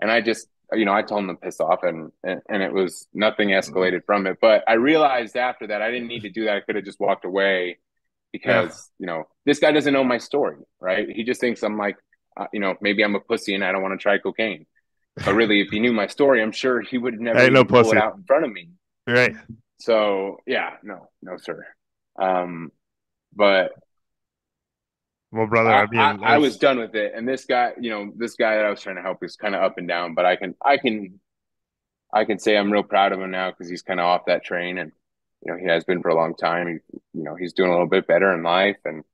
and I just you know I told him to piss off, and and, and it was nothing escalated from it. But I realized after that I didn't need to do that. I could have just walked away because you know this guy doesn't know my story, right? He just thinks I'm like uh, you know maybe I'm a pussy and I don't want to try cocaine. But really, if he knew my story, I'm sure he would never
no
pull
pussy.
it out in front of me.
Right.
So yeah, no, no, sir. Um, but
Well, brother,
I,
I, mean,
I, I was done with it. And this guy, you know, this guy that I was trying to help is kind of up and down. But I can, I can, I can say I'm real proud of him now because he's kind of off that train, and you know, he has been for a long time. He, you know, he's doing a little bit better in life, and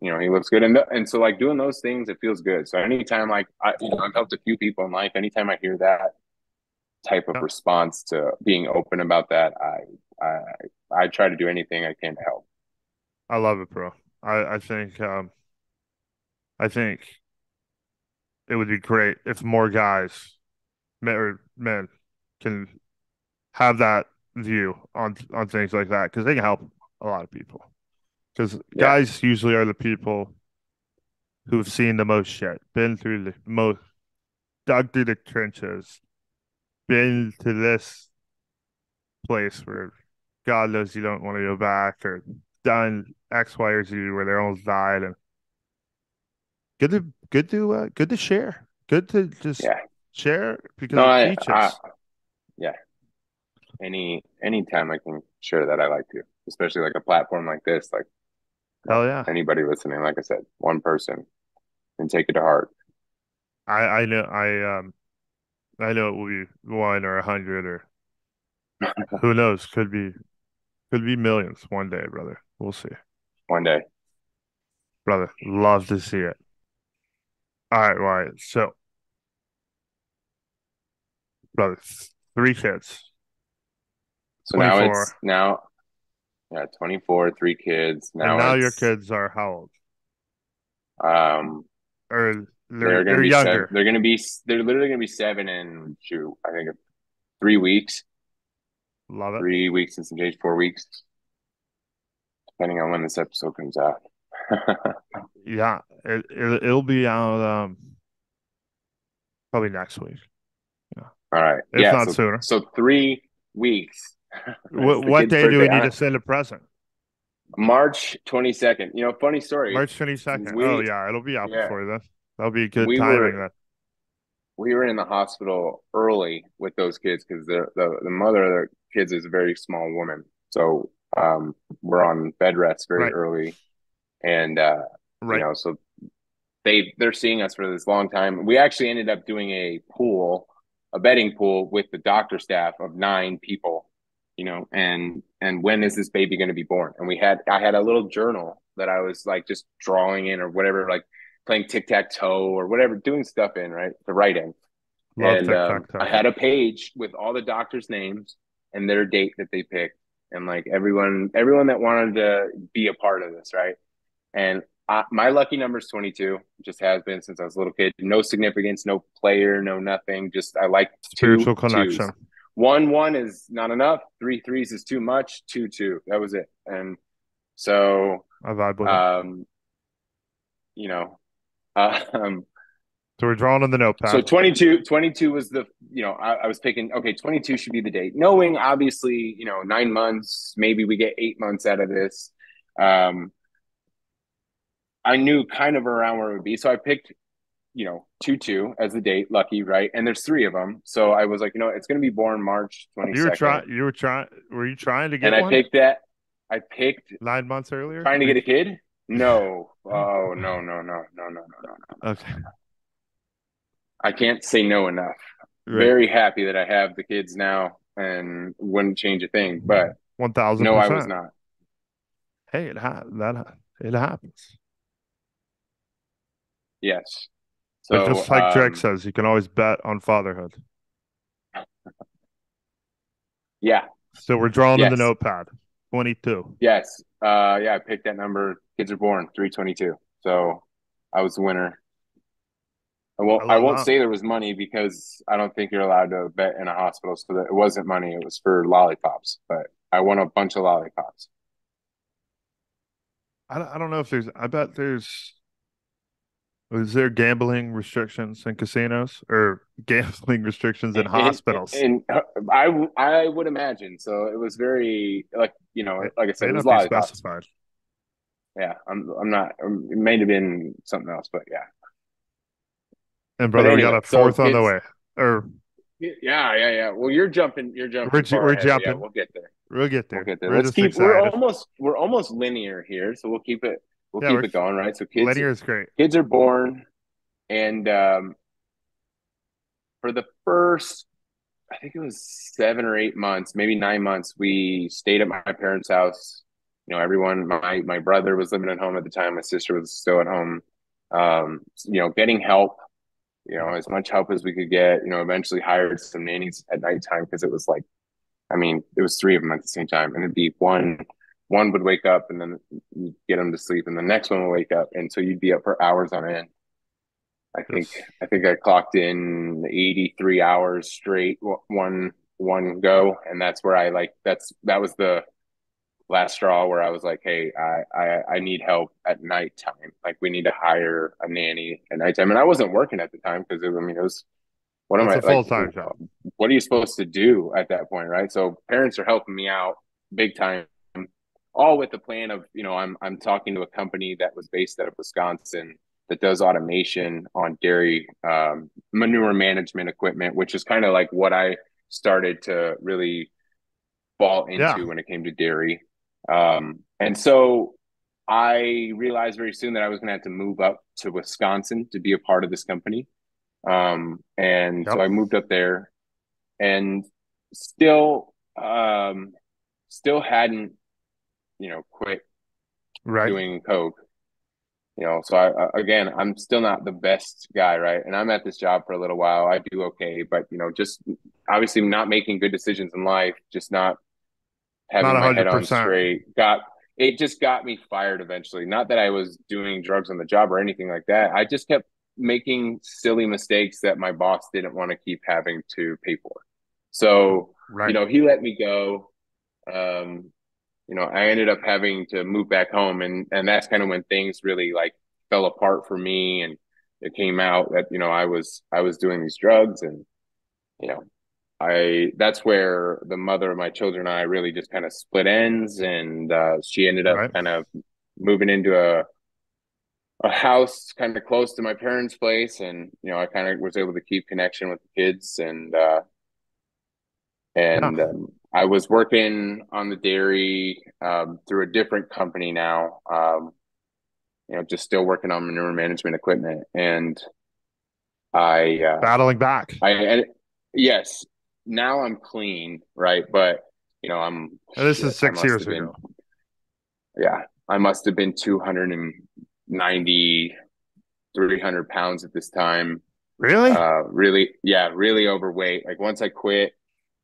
you know, he looks good. And and so like doing those things, it feels good. So anytime like I, you know, I've helped a few people in life. Anytime I hear that type of response to being open about that, I, I, I try to do anything I can to help.
I love it, bro. I, I think um I think it would be great if more guys men or men can have that view on on things like that because they can help a lot of people. Because
Yeah.
guys usually are the people who've seen the most shit, been through the most, dug through the trenches, been to this place where God knows you don't want to go back, or done X, Y, or Z where they almost died, and good to good to uh, good to share, good to just
Yeah.
share because
No,
it
I,
teaches.
I, yeah. Any anytime I can share that, I like to, especially like a platform like this. Like
Hell yeah,
anybody listening, like I said, one person and take it to heart.
I I know I um I know it will be one or a hundred or who knows, could be could be millions one day, brother. We'll see.
One day.
Brother, love to see it. All right, Wyatt. So, brother, three kids.
So now it's now, yeah, 24, three kids. Now,
and now your kids are how old?
Um,
Or
they're,
they're,
gonna
they're
be
younger.
Seven, they're gonna be. They're literally gonna be seven in shoot. I think three weeks.
Love it.
Three weeks and some days. Four weeks, depending on when this episode comes out.
Yeah, it, it it'll be out um probably next week. Yeah.
All right.
If
yeah.
not
so,
sooner.
so three weeks.
What what day do we need to send a present?
March 22nd. You know, funny story.
March twenty second.
We-
Oh yeah, it'll be out
yeah.
before then. That'll be good
We
timing
were- we were in the hospital early with those kids because the, the the mother of the kids is a very small woman. So um, we're on bed rest very
Right.
early, and uh,
Right.
you know, so they they're seeing us for this long time. We actually ended up doing a pool, a betting pool with the doctor staff of nine people. You know, and and when is this baby going to be born? And we had I had a little journal that I was like just drawing in or whatever, like playing tic tac toe or whatever, doing stuff in right the writing
Love
and um. I had a page with all the doctors' names and their date that they picked, and like everyone, everyone that wanted to be a part of this, right? And I, my lucky number is 22. Just has been since I was a little kid. No significance, no player, no nothing. Just I like two
Spiritual
twos. One one is not enough. Three threes is too much. Two two. That was it. And so,
I vibe with it.
um, you know, um,
So we're drawing on the notepad.
so 22, 22 was the, you know, I, I was picking, okay, 22 should be the date. Knowing obviously, you know, nine months, maybe we get eight months out of this. Um, I knew kind of around where it would be. So I picked, you know, 2 2 as the date, lucky, right? And there's three of them. So I was like, you know, it's going to be born March 22nd.
You were trying, you were trying, were you trying to get
And
one?
I picked that. I picked
nine months earlier.
Trying to get a kid? No. Oh, oh no, no, no, no, no, no, no.
Okay.
I can't say no enough.
Right.
Very happy that I have the kids now and wouldn't change a thing. But
one thousand.
No, I was not.
Hey, it ha- that it happens.
Yes,
but just like Drake
um,
says, you can always bet on fatherhood.
yeah,
So we're drawing in the notepad. Twenty-two.
yes, uh, yeah. I picked that number. Kids are born three twenty two. So I was the winner. I won't.
I
I, won't
that.
say there was money because I don't think you're allowed to bet in a hospital. So that it wasn't money. It was for lollipops. But I won a bunch of lollipops.
I don't, I don't know if there's. I bet there's. Is there gambling restrictions in casinos or gambling restrictions in
And-
hospitals?
And, I I would imagine. So it was very like you know like I said, it was
be
lollipops.
specified.
Yeah, I'm I'm not. um, It may have been something else, but yeah.
And brother, we got
anyway,
a
so
fourth on the way. Or
Yeah, yeah, yeah. Well, you're jumping. You're jumping.
We're we're
ahead. Yeah,
jumping.
we'll get there.
we'll get there.
We'll get there.
We're
Let's keep. We're almost. We're almost linear here, so we'll keep it. We'll
Yeah,
keep it going, right? So kids.
Linear is great.
Kids are born, and um, for the first, I think it was seven or eight months, maybe nine months, we stayed at my parents' house. You know, everyone. My my brother was living at home at the time. My sister was still at home. Um, you know, getting help. You know, as much help as we could get. You know, eventually hired some nannies at nighttime because it was like, I mean, it was three of them at the same time, and it'd be one. One would wake up, and then you'd get them to sleep, and the next one would wake up, and so you'd be up for hours on end. I think
Yes.
I think I clocked in 83 hours straight one one go and that's where I like that's that was the last straw where I was like hey I I, I need help at nighttime like we need to hire a nanny at nighttime and I wasn't working at the time because it was, I mean it was what am I
a
like,
full-time job.
what are you supposed to do at that point right so parents are helping me out big time all with the plan of you know I'm I'm talking to a company that was based out of Wisconsin that does automation on dairy um, manure management equipment, which is kind of like what I started to really fall into
Yeah.
when it came to dairy. Um, and so I realized very soon that I was going to have to move up to Wisconsin to be a part of this company. Um, and so I moved up there and still, um, still hadn't, you know, quit
Right.
doing coke. You know so I, I again i'm still not the best guy right? And i'm at this job for a little while. I do okay but you know just obviously not making good decisions in life just not having
Not
my head on straight. Got it just got me fired eventually. Not that i was doing drugs on the job or anything like that. I just kept making silly mistakes that my boss didn't want to keep having to pay for. So
Right.
you know he let me go. Um you know i ended up having to move back home and and that's kind of when things really like fell apart for me and it came out that you know i was i was doing these drugs and you know i that's where the mother of my children and i really just kind of split ends and uh she ended up
Right.
kind of moving into a a house kind of close to my parents place and you know i kind of was able to keep connection with the kids and uh and um, I was working on the dairy um, through a different company now. Um, you know, just still working on manure management equipment, and I, uh,
Battling back.
I, and yes, now I'm clean, right? But you know, I'm.
And this
shit,
is six years
been-
ago.
Yeah, I must have been 290, 300 pounds at this time
Really?
uh really yeah really overweight like once i quit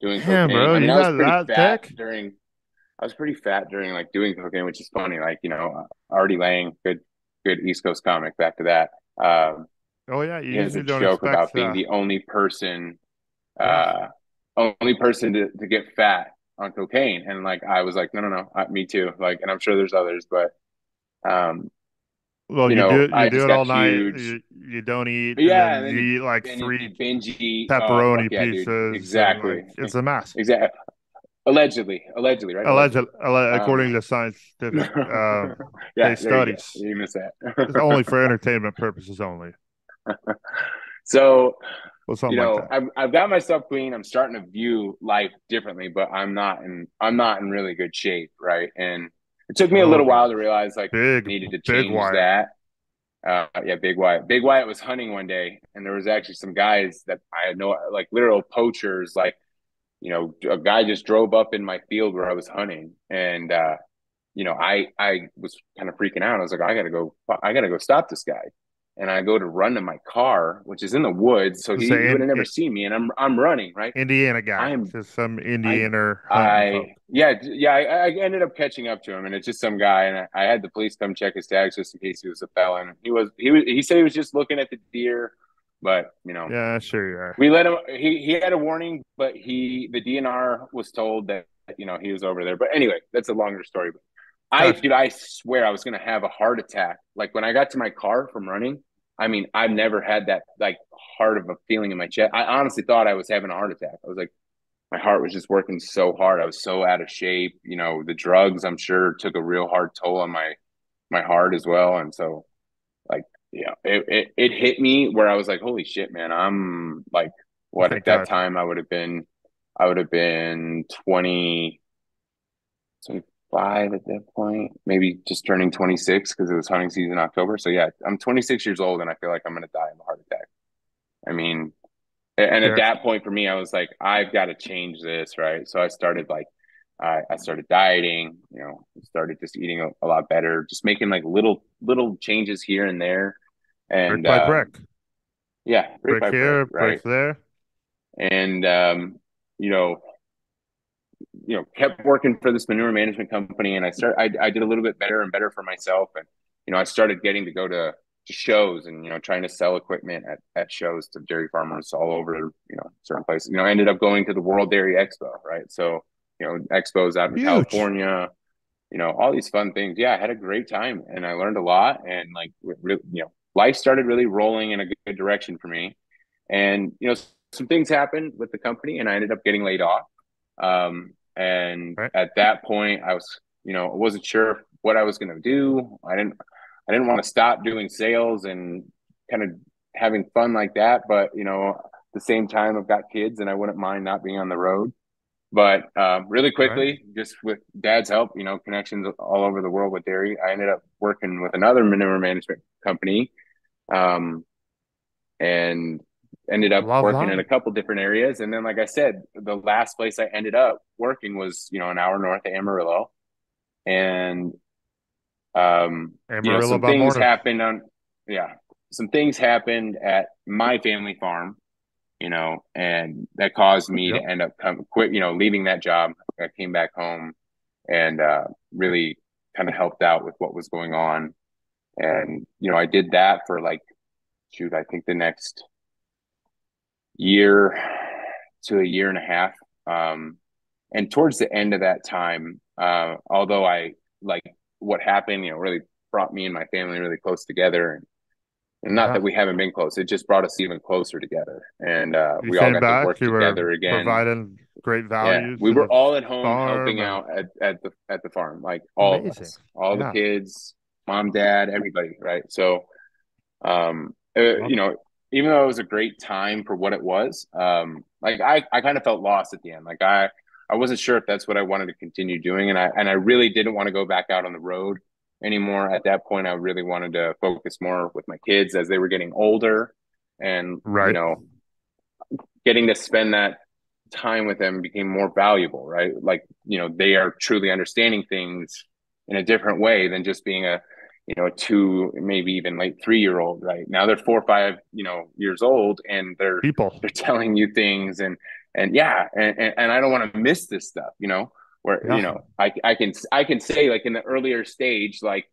doing
Damn,
cocaine
bro,
I mean,
you
I was
got
pretty
that
fat
thick?
during i was pretty fat during like doing cocaine which is funny like you know already laying good good east coast comic back to that um
oh yeah. You
has a
don't
joke about being
uh,
the only person uh only person to, to get fat on cocaine and like i was like no no no I, me too like and i'm sure there's others but um
Well,
you
you,
know,
do
I
you do it all night. You, you don't eat.
Yeah,
and
and
then
then
you eat like three
binge oh,
pepperoni
yeah, dude.
pieces. and,
exactly
like, it's a mess.
exactly allegedly allegedly right
Alleged, alle-
Um,
according to scientific, uh,
yeah, there you
studies.
You, missed that.
it's only for entertainment purposes only.
so
Well,
you know,
like.
I've I've got myself clean. I'm starting to view life differently, but I'm not in I'm not in really good shape, right? And it took me a
Oh,
little while to realize like
Big,
I needed to change that. Uh, yeah, Big Wyatt. Big Wyatt was hunting one day, and there was actually some guys that I know, like literal poachers. Like, you know, a guy just drove up in my field where I was hunting, and uh, you know, I I was kind of freaking out. I was like, I gotta go, I gotta go stop this guy. And I go to run to my car, which is in the woods, so he,
So
he would have never seen me. And I'm I'm running right.
Indiana guy.
I'm-
just some Indiana.
I yeah yeah I, I ended up catching up to him, and it's just some guy, and I, I had the police come check his tags just in case he was a felon. He was he was he said he was just looking at the deer, but you know
yeah, sure you are.
we let him. He he had a warning, but he the DNR was told that you know he was over there. But anyway, that's a longer story. But I dude, I swear I was gonna have a heart attack. Like when I got to my car from running. I mean, I've never had that like hard of a feeling in my chest. I honestly thought I was having a heart attack. I was like, my heart was just working so hard. I was so out of shape. You know, the drugs I'm sure took a real hard toll on my my heart as well. And so, like, yeah, it it, it hit me where I was like, holy shit, man, I'm like, what
Thank
at that
God.
time I would have been, I would have been 20, 25 at that point, maybe just turning 26 because it was hunting season in October. So yeah, I'm 26 years old and I feel like I'm gonna die of a heart attack. I mean, and
Sure.
at that point for me, I was like, I've got to change this, right? So I started like, I I started dieting, you know, started just eating a, a lot better, just making like little little changes here and there, and Brick
by
uh,
brick.
yeah, brick
Brick here,
brick, right?
brick there.
and um, you know, you know, kept working for this manure management company, and I start, I, I did a little bit better and better for myself, and you know, I started getting to go to, to shows and you know, trying to sell equipment at, at shows to dairy farmers all over, you know, certain places. You know, I ended up going to the World Dairy Expo, right? So, you know, expos out in
Huge.
California. You know, all these fun things. Yeah, I had a great time, and I learned a lot, and like, you know, life started really rolling in a good direction for me. And you know, some things happened with the company, and I ended up getting laid off. Um, and
Right.
at that point, I was, you know, I wasn't sure what I was going to do. I didn't, I didn't want to stop doing sales and kind of having fun like that. But you know, at the same time, I've got kids, and I wouldn't mind not being on the road. But um, really quickly, just with dad's help, you know, connections all over the world with dairy, I ended up working with another manure management company, um, and ended up
Love
working
that.
in a couple different areas. And then, like I said, the last place I ended up working was, you know, an hour north of Amarillo, and um, you know, some things
morning.
happened on, yeah, some things happened at my family farm, you know, and that caused me
Yep.
to end up come quit, you know, leaving that job. I came back home and uh, really kind of helped out with what was going on, and you know, I did that for like, shoot, I think the next year to a year and a half. Um, and towards the end of that time, uh, although I like what happened, you know, really brought me and my family really close together. And, and not
Yeah.
that we haven't been close, it just brought us even closer together. And uh, we all got
back.
to work together again.
providing great
Yeah,
values.
we were all at home helping
and-
out at, at the at the farm, like all of us, all
Yeah.
the kids, mom, dad, everybody, right? So, um, uh, you know, even though it was a great time for what it was, um, like I, I kind of felt lost at the end. Like I, I wasn't sure if that's what I wanted to continue doing, and I and I really didn't want to go back out on the road anymore. At that point, I really wanted to focus more with my kids as they were getting older, and you know, getting to spend that time with them became more valuable, right? Like, you know, they are truly understanding things in a different way than just being a, you know, two, maybe even like three year old, right? Now they're four or five, you know, years old and they're
people.
they're telling you things and and yeah, and and, and I don't want to miss this stuff, you know, where
Yeah.
you know, I I can I can say like in the earlier stage, like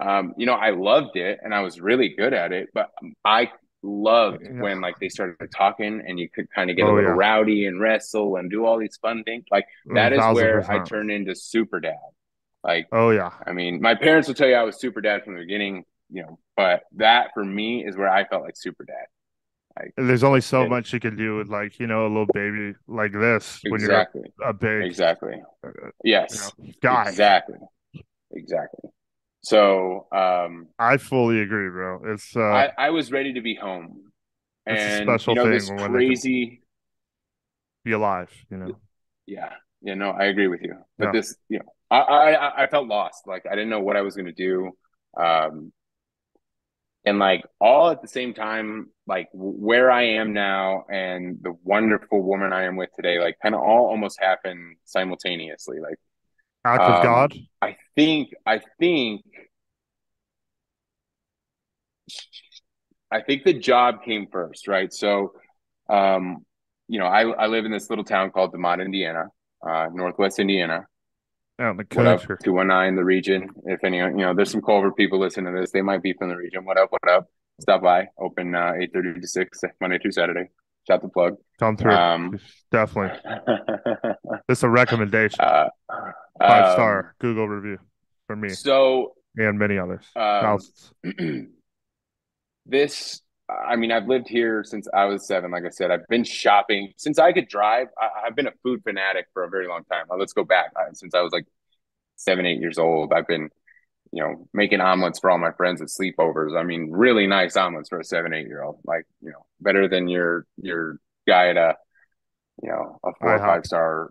um, you know, I loved it and I was really good at it, but I loved
Yeah.
when like they started talking and you could kind of get a
Oh,
little
yeah.
rowdy and wrestle and do all these fun things. Like that is
1000%.
where I turn into super dad. Like,
Oh yeah.
I mean, my parents will tell you I was super dad from the beginning, you know, but that for me is where I felt like super dad.
Like, there's only so
Yeah.
much you can do with like you know a little baby like this when you're a big
Exactly.
uh,
Yes.
you know, guy.
Exactly. Exactly. So um
I fully agree, bro. It's uh
I, I was ready to be home.
It's a special
you know,
thing
this
when they can-
crazy
be alive, you know.
Yeah, yeah, no, I agree with you. But
Yeah.
this, you know, I, I I felt lost. Like I didn't know what I was going to do, um, and like all at the same time, like where I am now and the wonderful woman I am with today, like kind of all almost happened simultaneously. Like
Act of
Um,
God.
I think I think I think the job came first, right? So um, you know, I I live in this little town called DeMotte, Indiana, uh, northwest Indiana.
Out in the
What up,
country.
219, the region. If any, you know, there's some Culver people listening to this. They might be from the region. What up, what up? Stop by. Open uh, 8.30 to 6, Monday through Saturday. Shout the plug.
Come through.
Um,
Definitely. This is a recommendation.
uh,
Five
um,
star Google review for me
So
and many others.
um,
Thousands.
this i mean i've lived here since i was seven like i said. I've been shopping. Since i could drive I, i've been a food fanatic for a very long time. Let's go back. I, since i was like seven eight years old i've been you know making omelets for all my friends at sleepovers. I mean really nice omelets for a seven eight year old. Like you know better than your your guy at a you know a four or five star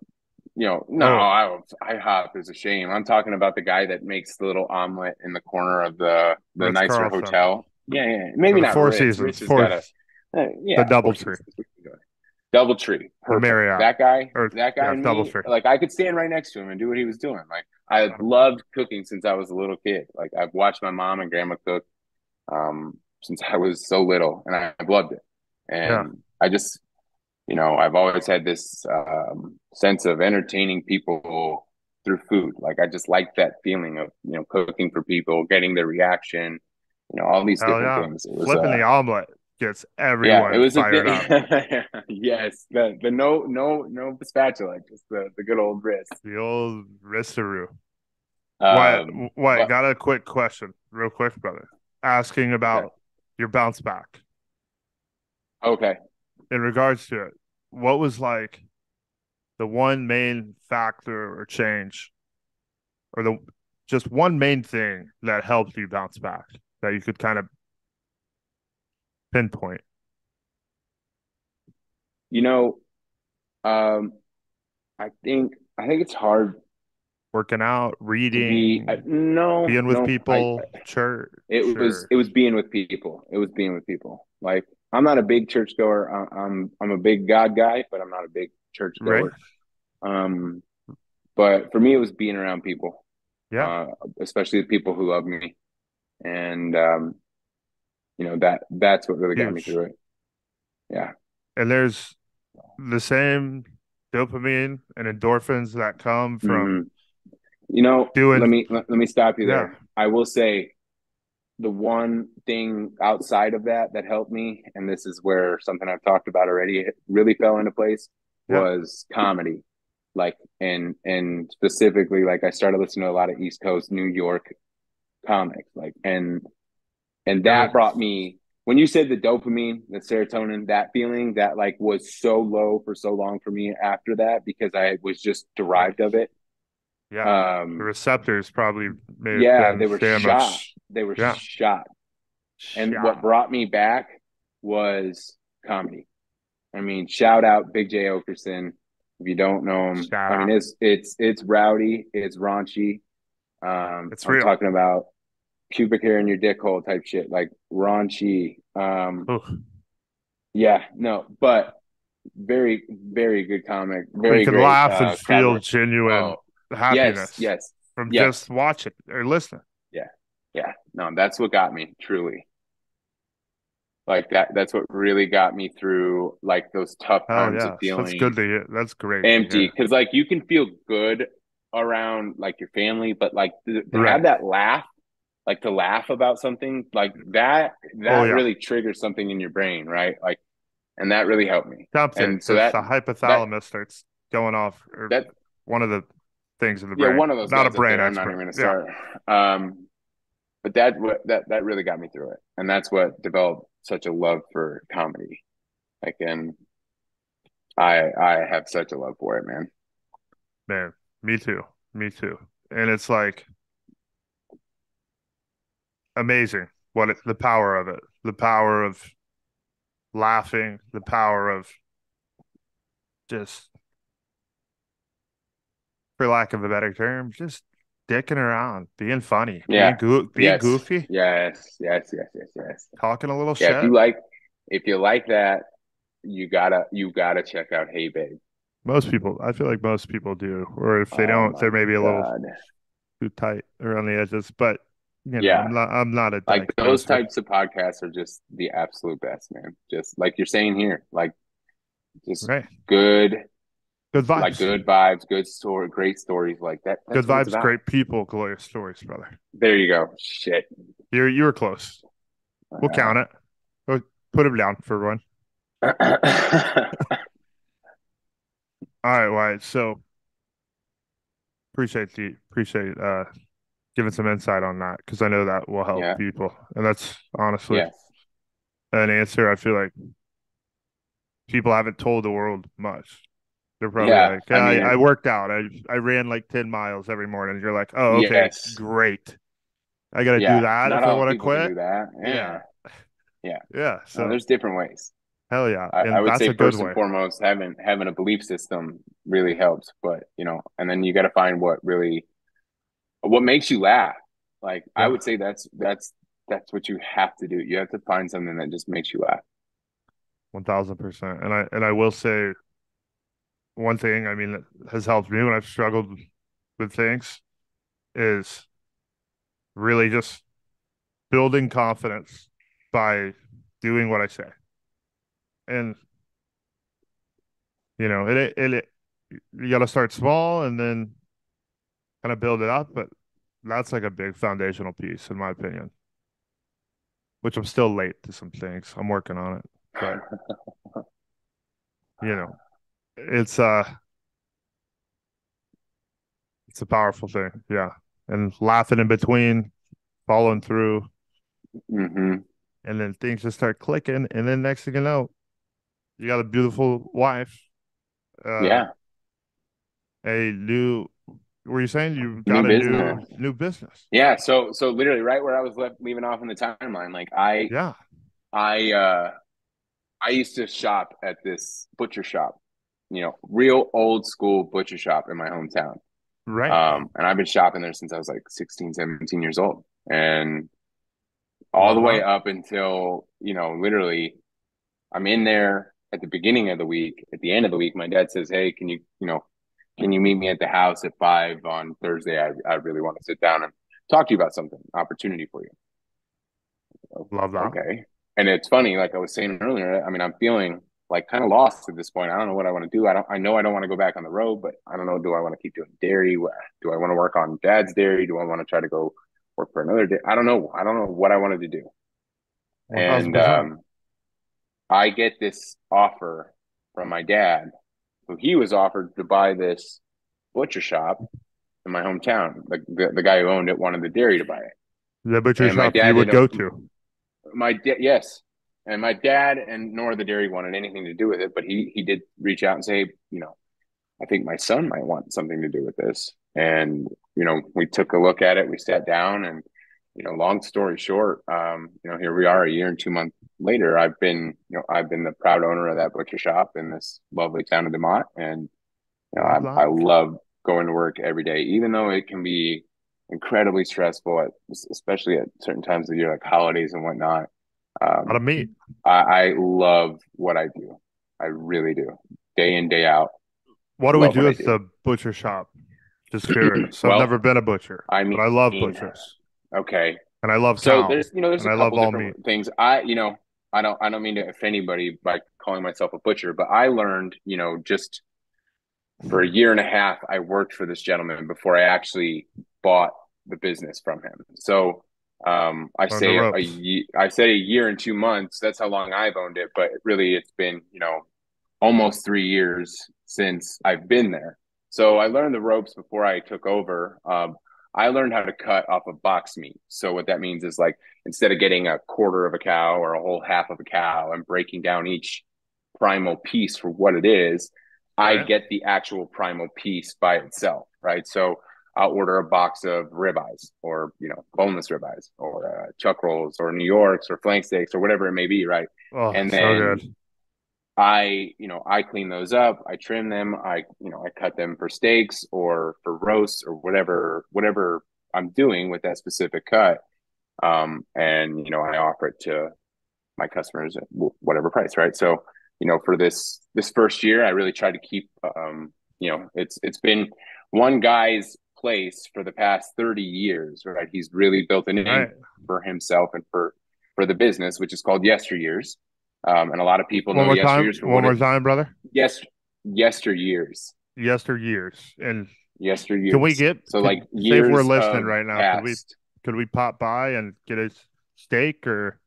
you know no
Oh.
I, IHOP is a shame. I'm talking about the guy that makes the little omelet in the corner of the the
Ritz
nicer
Carlton.
hotel yeah, yeah, maybe not
Four
Ritz.
Seasons.
Ritz
Four,
got a- uh, yeah,
the Double Tree.
Double Tree.
Marriott.
That guy,
Or-
that guy,
yeah, Double Tree.
like I could stand right next to him and do what he was doing. Like I loved cooking since I was a little kid. Like I've watched my mom and grandma cook um, since I was so little, and I've loved it. And
Yeah.
I just, you know, I've always had this um, sense of entertaining people through food. Like I just like that feeling of you know cooking for people, getting their reaction. You know, all these
Hell
different
yeah.
things. Was,
Flipping
uh,
the omelet gets everyone
yeah, it was a
fired up.
yes, the the no no no spatula, just the the good old wrist.
The old wristaroo. what?
Um,
What?
but-
Got a quick question, real quick, brother. Asking about
Okay.
your bounce back
okay,
in regards to it. What was like the one main factor or change, or the just one main thing that helped you bounce back that you could kind of pinpoint?
you know, um, I think I think it's hard
Working out,
to be.
reading,
I, no,
being with
no, I-
people, church.
it was it was being with people. It was being with people. Like I'm not a big church goer. I- I'm I'm a big God guy, but I'm not a big church goer. right. Um, but for me, it was being around people.
Yeah.
uh, especially the people who love me, and um, you know that that's what really got me through it. Yeah,
and there's the same dopamine and endorphins that come from
Mhm. you know.
doing-
let me let, let me stop you there.
Yeah.
I will say the one thing outside of that that helped me, and this is where something I've talked about already really fell into place,
Yeah.
was comedy. Like and and specifically, like I started listening to a lot of East Coast, New York comics, like and and that brought me when you said the dopamine, the serotonin, that feeling that like was so low for so long for me after that because I was just derived of it.
yeah
Um,
the receptors probably have
yeah, they were
damaged.
shot. They were
Yeah.
shot. And
Yeah.
what brought me back was comedy. I mean, shout out Big Jay Oakerson. If you don't know him,
Shout
I mean it's it's it's rowdy, it's raunchy. Um,
It's
I'm
real.
talking about pubic hair in your dick hole type shit, like raunchy. Um, yeah, no, but very very good comic. Very
you can
great,
laugh
uh,
and feel
cover.
genuine
Oh,
happiness
yes, yes,
from
yes.
just watching or listening.
yeah yeah. no that's what got me truly like that that's what really got me through like those tough
Oh
times
yeah,
of feeling
that's good to hear. That's great.
empty because like you can feel good around like your family but like to, to
Right.
have that laugh like to laugh about something like that that
Oh, yeah.
really triggers something in your brain right like and that really helped me
Something.
and so that-
the hypothalamus starts going off. Or
that
one of the things in the
yeah
brain.
one of those
Not a brain
there, i'm not
expert.
even gonna
Yeah.
start um but that that that really got me through it and that's what developed such a love for comedy like and i i have such a love for it man
Man, me too. Me too. And it's like amazing what it, the power of it, the power of laughing, the power of just, for lack of a better term, just dicking around, being funny,
Yeah.
being, being
Yes.
goofy,
yes. Yes. Yes. Yes. Yes.
Talking a little
yeah if you like if you like that you gotta you gotta check out hey babe.
Most people, I feel like most people do, or if they
Oh
don't, they're maybe a little too tight around the edges. But you know,
Yeah.
I'm not. I'm not a
Like those
diagnoser.
types of podcasts are just the absolute best, man. Just like you're saying here, like just
Right.
good,
Good vibes.
like good vibes, good story, great stories like that.
Good vibes, great people, glorious stories, brother.
There you go. Shit.
You you were close. We'll count it. We'll put him down for one. All right, Wyatt. So appreciate the appreciate uh giving some insight on that because I know that will help
Yeah.
people, and that's honestly
yes.
an answer. I feel like people haven't told the world much. They're probably
Yeah,
like,
I
I,
mean-
I worked out. I I ran like ten miles every morning. You're like, oh, okay,
Yes.
great. I gotta
yeah.
do that
Not
if I want to quit.
that.
Yeah.
Yeah.
Yeah,
So
so
there's different ways.
hell yeah,
I,
and
I would
that's
say first
way.
and foremost, having having a belief system really helps. But you know, and then you got to find what really what makes you laugh. Like I would say that's that's that's what you have to do. You have to find something that just makes you laugh.
One thousand percent. And I and I will say one thing, I mean, that has helped me when I've struggled with things is really just building confidence by doing what I say. And you know, it it, it you got to start small and then kind of build it up, but that's like a big foundational piece in my opinion. Which I'm still late to some things. I'm working on it. But you know it's uh it's a powerful thing yeah and laughing in between following through
hmm
and then things just start clicking and then next thing you know you got a beautiful wife uh,
yeah.
a new were you saying you
New
got a
business.
new new business
Yeah. So so literally right where I was left leaving off in the timeline, like I
yeah
I uh I used to shop at this butcher shop, you know, real old school butcher shop in my hometown.
right
Um, and I've been shopping there since I was like 16, 17 years old. And all the way
Uh-huh.
up until, you know, literally I'm in there at the beginning of the week. At the end of the week, my dad says, Hey, can you, you know, can you meet me at the house at five on Thursday? I, I really want to sit down and talk to you about something, opportunity for you.
love that
Okay. And it's funny, like I was saying earlier, I mean, I'm feeling like kind of lost at this point. I don't know what I want to do. I don't I know I don't want to go back on the road, but I don't know, do I want to keep doing dairy? Do I want to work on dad's dairy? Do I want to try to go work for another day? I don't know. I don't know what I wanted to do. And um I get this offer from my dad, who he was offered to buy this butcher shop in my hometown. The, the, the guy who owned it wanted the dairy to buy it.
the butcher
and my
shop
dad
you would go to
My da- yes, and my dad and nor the dairy wanted anything to do with it, but he he did reach out and say, you know, I think my son might want something to do with this. And you know, we took a look at it. We sat down, and you know, long story short, um, you know, here we are, a year and two months later. I've been, you know, I've been the proud owner of that butcher shop in this lovely town of DeMotte, and you know, I. I love going to work every day, even though it can be incredibly stressful, at, especially at certain times of the year, like holidays and whatnot. Um,
out of meat
I, I love what I do. I really do. Day in, day out.
what do we do with
do.
the butcher shop just curious
Well,
i've never been a butcher
I mean,
but i love butchers
Okay.
and i love
So there's you know there's
and
a
I
couple different things. I you know I don't I don't mean to offend anybody by calling myself a butcher, but I learned you know just for a year and a half I worked for this gentleman before I actually bought the business from him. So um, I
the
say a, ye- I say a year and two months. That's how long I've owned it, but really it's been you know almost three years since I've been there. So I learned the ropes before I took over. Um, I learned how to cut off of box meat. So what that means is like instead of getting a quarter of a cow or a whole half of a cow and breaking down each primal piece for what it is, I get the actual primal piece by itself, right? So I'll order a box of ribeyes or you know boneless ribeyes or uh, chuck rolls or New Yorks or flank steaks or whatever it may be, right?
oh
and
so
then
good
I, you know, I clean those up, I trim them, I, you know, I cut them for steaks or for roasts or whatever, whatever I'm doing with that specific cut. Um, and you know, I offer it to my customers at whatever price, right? So you know, for this this first year, I really tried to keep, um, you know, it's it's been one guy's place for the past thirty years, right? He's really built a name
Right.
for himself and for for the business, which is called Yesteryears. Um, and a lot of people
One
know
more time. One more time, brother.
yes, Yesteryears,
Yesteryears. And
Yesteryears.
can we get
so like years
if we're listening right now? Could we could we pop by and get a steak or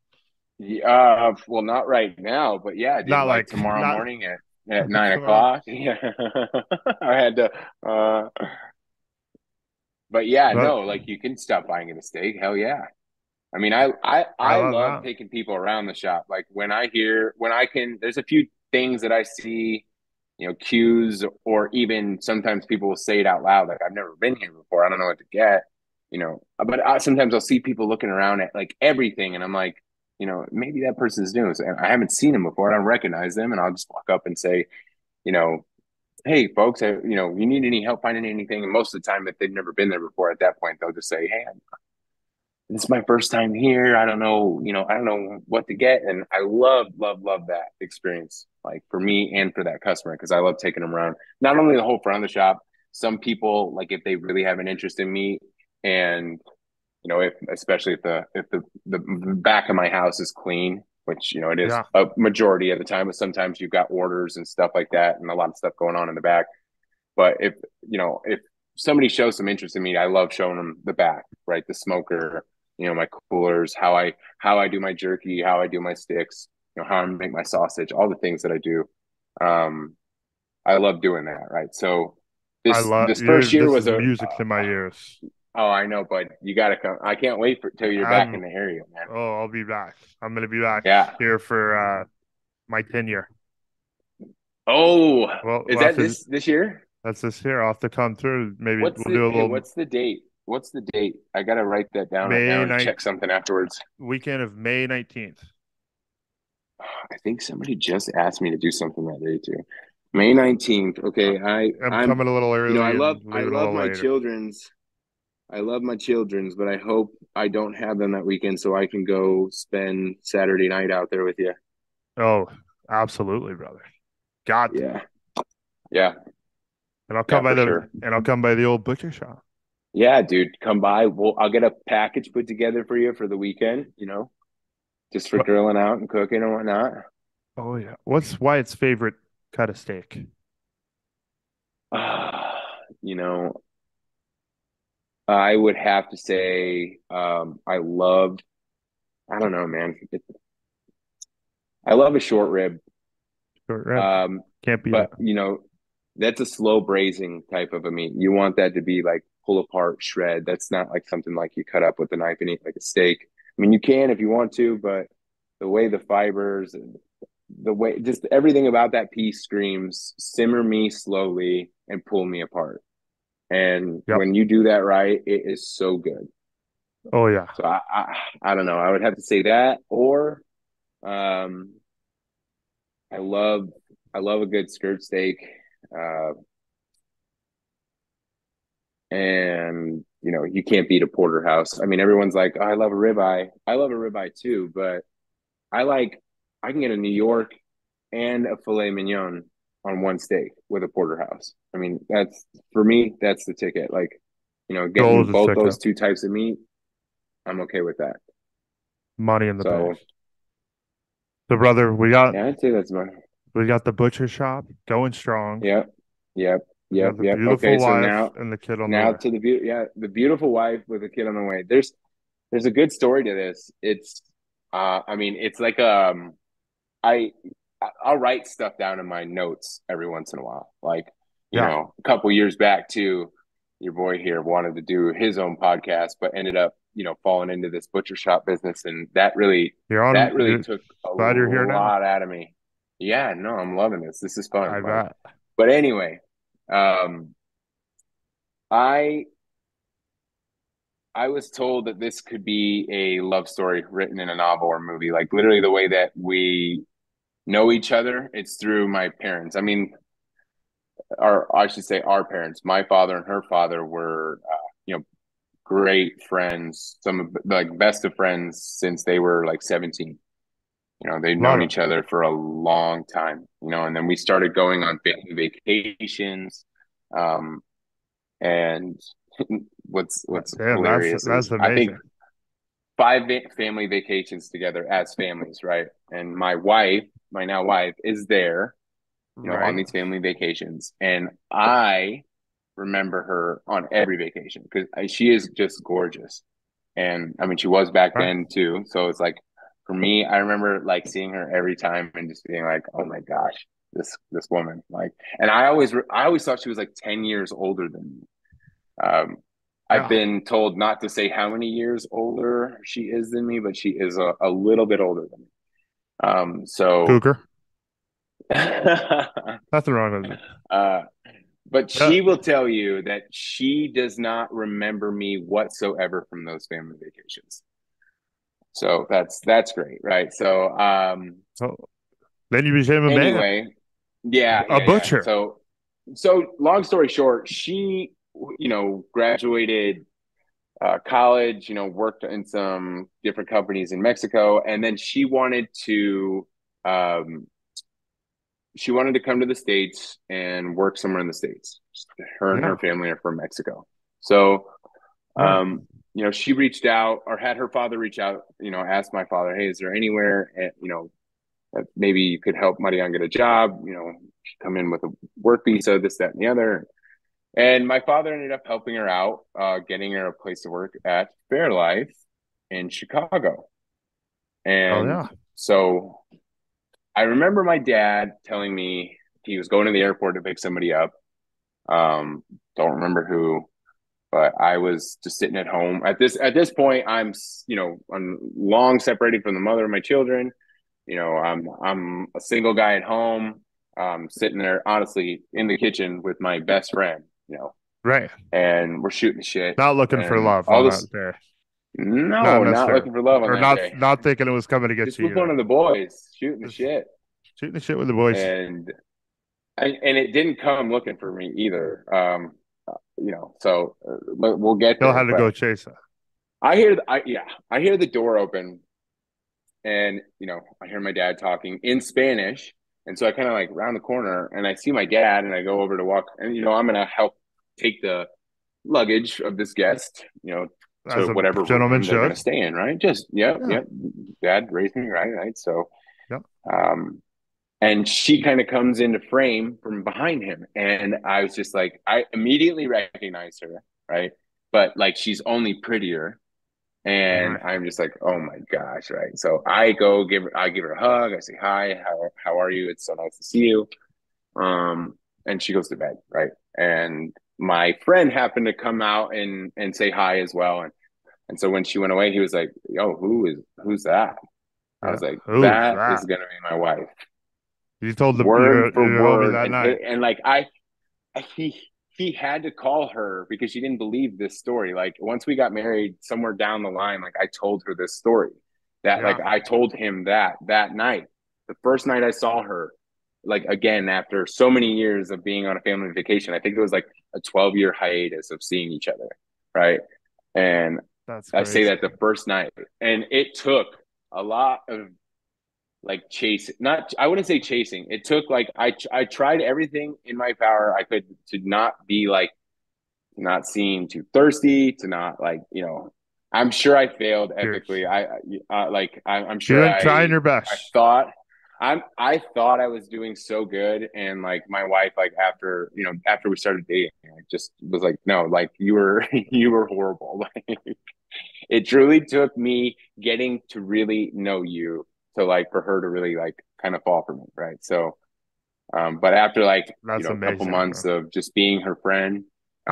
Yeah, uh, well, not right now, but yeah, dude,
Not
like,
like-
tomorrow
not-
morning at, at nine o'clock. Yeah, I had to. Uh, but yeah,
But-
no, like you can stop buying a steak. Hell yeah. I mean, I I I,
I love
love taking people around the shop. Like when I hear when I can, there's a few things that I see, you know, cues or even sometimes people will say it out loud. Like I've never been here before. I don't know what to get. You know, uh, but I, sometimes I'll see people looking around at like everything, and I'm like, you know, maybe that person's new. So I haven't seen them before. I don't recognize them, and I'll just walk up and say, you know, hey, folks, I, you know, you need any help finding anything? And most of the time, if they've never been there before, at that point, they'll just say, hey, I'm, this is my first time here. I don't know, you know, I don't know what to get, and I love, love, love that experience. Like for me and for that customer, because I love taking them around. Not only the whole front of the shop. Some people, like if they really have an interest in me, and you know, if especially if the if the the back of my house is clean, which you know it is
Yeah.
a majority of the time, but sometimes you've got orders and stuff like that, and a lot of stuff going on in the back. But if you know if somebody shows some interest in me, I love showing them the back, right? The smoker, you know, my coolers, how I how I do my jerky, how I do my sticks, you know, how I make my sausage, all the things that I do. Um, I love doing that, right? So this
love
this first year
this
was a
music to my ears.
Oh, I know, but you got to come. I can't wait for till you're back
I'm-
in the area, man.
Oh, I'll be back. I'm gonna be back
Yeah.
here for uh my tenure.
Oh,
Well,
is that
to-
this this year?
That's this here. I'll have to come through. Maybe
What's
we'll
the
do a little
what's the date? What's the date? I gotta write that down
May
right now and
ninth-
check something afterwards.
weekend of May 19th.
I think somebody just asked me to do something that day too. May nineteenth. Okay, I
I'm,
I'm
coming a little early.
you know I love I love my
later.
children's. I love my children's, but I hope I don't have them that weekend so I can go spend Saturday night out there with you.
Oh, absolutely, brother. Got.
Yeah, yeah.
And I'll come
Yeah,
by the
sure.
and I'll come by the old butcher shop.
Yeah, dude, come by. We'll I'll get a package put together for you for the weekend, you know, just for grilling out and cooking and whatnot.
Oh yeah. What's Wyatt's favorite cut of steak?
Ah, you know, I would have to say, um, I love, I don't know, man. It, I love a short rib.
Short rib.
Um,
Can't be
but you know, that's a slow braising type of a meat. You want that to be like pull apart, shred. That's not like something like you cut up with a knife and eat like a steak. I mean, you can if you want to, but the way the fibers and the way just everything about that piece screams simmer me slowly and pull me apart. And
Yep.
when you do that right, it is so good.
oh yeah.
So I, I I don't know. I would have to say that or um I love I love a good skirt steak. Uh and you know, you can't beat a porterhouse. I mean, everyone's like, oh, I love a ribeye. I love a ribeye too, but I like I can get a New York and a filet mignon on one steak with a porterhouse. I mean, that's for me, that's the ticket. Like, you know, getting both those two types of meat, I'm okay with that.
Money in the
So
bank. So brother, we got
yeah, I'd say that's my
we got the butcher shop going strong.
yep, yep,
The
yep.
beautiful
Okay, so now
and the kid on
now
the way.
to the beauty yeah the beautiful wife with a kid on the way there's there's a good story to this it's uh i mean it's like um i i'll write stuff down in my notes every once in a while like you
Yeah.
know a couple years back too your boy here wanted to do his own podcast but ended up you know falling into this butcher shop business and that really
on.
that really took a
glad you're here now.
lot out of me yeah no i'm loving this this is fun
I bet.
but anyway, um, I I was told that this could be a love story written in a novel or movie. Like literally the way that we know each other, it's through my parents. I mean, or I should say our parents. My father and her father were, uh, you know, great friends. Some of like best of friends since they were like seventeen. You know,
they've
known each other for a long time. You know, and then we started going on family vacations. Um, and what's what's
Damn,
hilarious
that's
is I think five va- family vacations together as families, right? And my wife, my now wife, is there, you know,
Right.
on these family vacations, and I remember her on every vacation because she is just gorgeous, and I mean she was back
Right.
then too. So it's like for me, I remember like seeing her every time and just being like, oh my gosh, this this woman, like, and I always I always thought she was like ten years older than me. Um. I've been told not to say how many years older she is than me, but she is a, a little bit older than me. Um, so,
Cougar. Nothing wrong with it.
uh, but
Yeah.
she will tell you that she does not remember me whatsoever from those family vacations. So that's that's great, right? So, um,
So then you became a man.
anyway, yeah,
A
yeah, yeah.
butcher.
So, so long story short, she, you know, graduated uh, college, you know, worked in some different companies in Mexico, and then she wanted to, um, she wanted to come to the states and work somewhere in the states. Her and
Yeah.
her family are from Mexico, so.
Yeah.
Um, you know, she reached out or had her father reach out, you know, asked my father, Hey, is there anywhere, eh, you know, that maybe you could help Marianne get a job, you know, come in with a work visa, this, that, and the other. And my father ended up helping her out, uh, getting her a place to work at Fairlife in Chicago. And
Oh, yeah.
so I remember my dad telling me he was going to the airport to pick somebody up. Um, don't remember who, but I was just sitting at home. At this at this point, I'm you know I'm long separated from the mother of my children. You know, I'm I'm a single guy at home. Um, sitting there honestly in the kitchen with my best friend. You know,
Right.
and we're shooting shit.
Not looking for love
all this-
day.
No,
Not
looking for love
Or not
day.
not thinking it was coming to get
Just
you.
with one of the boys shooting the
Just-
shit.
Shooting the shit with the boys.
and and, and it didn't come looking for me either. Um, you know, so uh, we'll get
Still
there.
had to
But
go chase it.
I hear, I yeah, I hear the door open, and you know, I hear my dad talking in Spanish, and so I kind of like round the corner, and I see my dad, and I go over to walk, and you know, I'm gonna help take the luggage of this guest, you know, to
As a
whatever
gentleman
room they're gonna
should.
stay in, right? Just yep,
Yeah.
yep. Dad raised me right, right. So,
Yep.
um, and she kind of comes into frame from behind him, and I was just like, I immediately recognize her, right? But like, she's only prettier, and I'm just like, oh my gosh, right? So I go give her, I give her a hug. I say, hi, how how are you? It's so nice to see you. Um, and she goes to bed, right? And my friend happened to come out and and say hi as well, and and so when she went away, he was like, "Yo, who is who's that?" I was like, "That
that?"
is gonna be my wife."
You told the
word for
you
word,
that
and,
night.
and like I, he he had to call her because she didn't believe this story. Like once we got married, somewhere down the line, like I told her this story. That
Yeah.
like I told him that that night, the first night I saw her, like again after so many years of being on a family vacation. I think it was like a twelve year hiatus of seeing each other, right? And
That's
I say that the first night, and it took a lot of like chase Not, I wouldn't say chasing. It took like I I tried everything in my power I could to not be like not seem too thirsty, to not like you know. I'm sure I failed epically. I, I uh, like I, I'm
You're
sure I,
trying your
I
best.
thought I'm I thought I was doing so good and like my wife like after you know after we started dating like just was like no like you were you were horrible like it truly took me getting to really know you to like for her to really like kind of fall for me right so um but after like
That's
you know a couple months
bro.
of just being her friend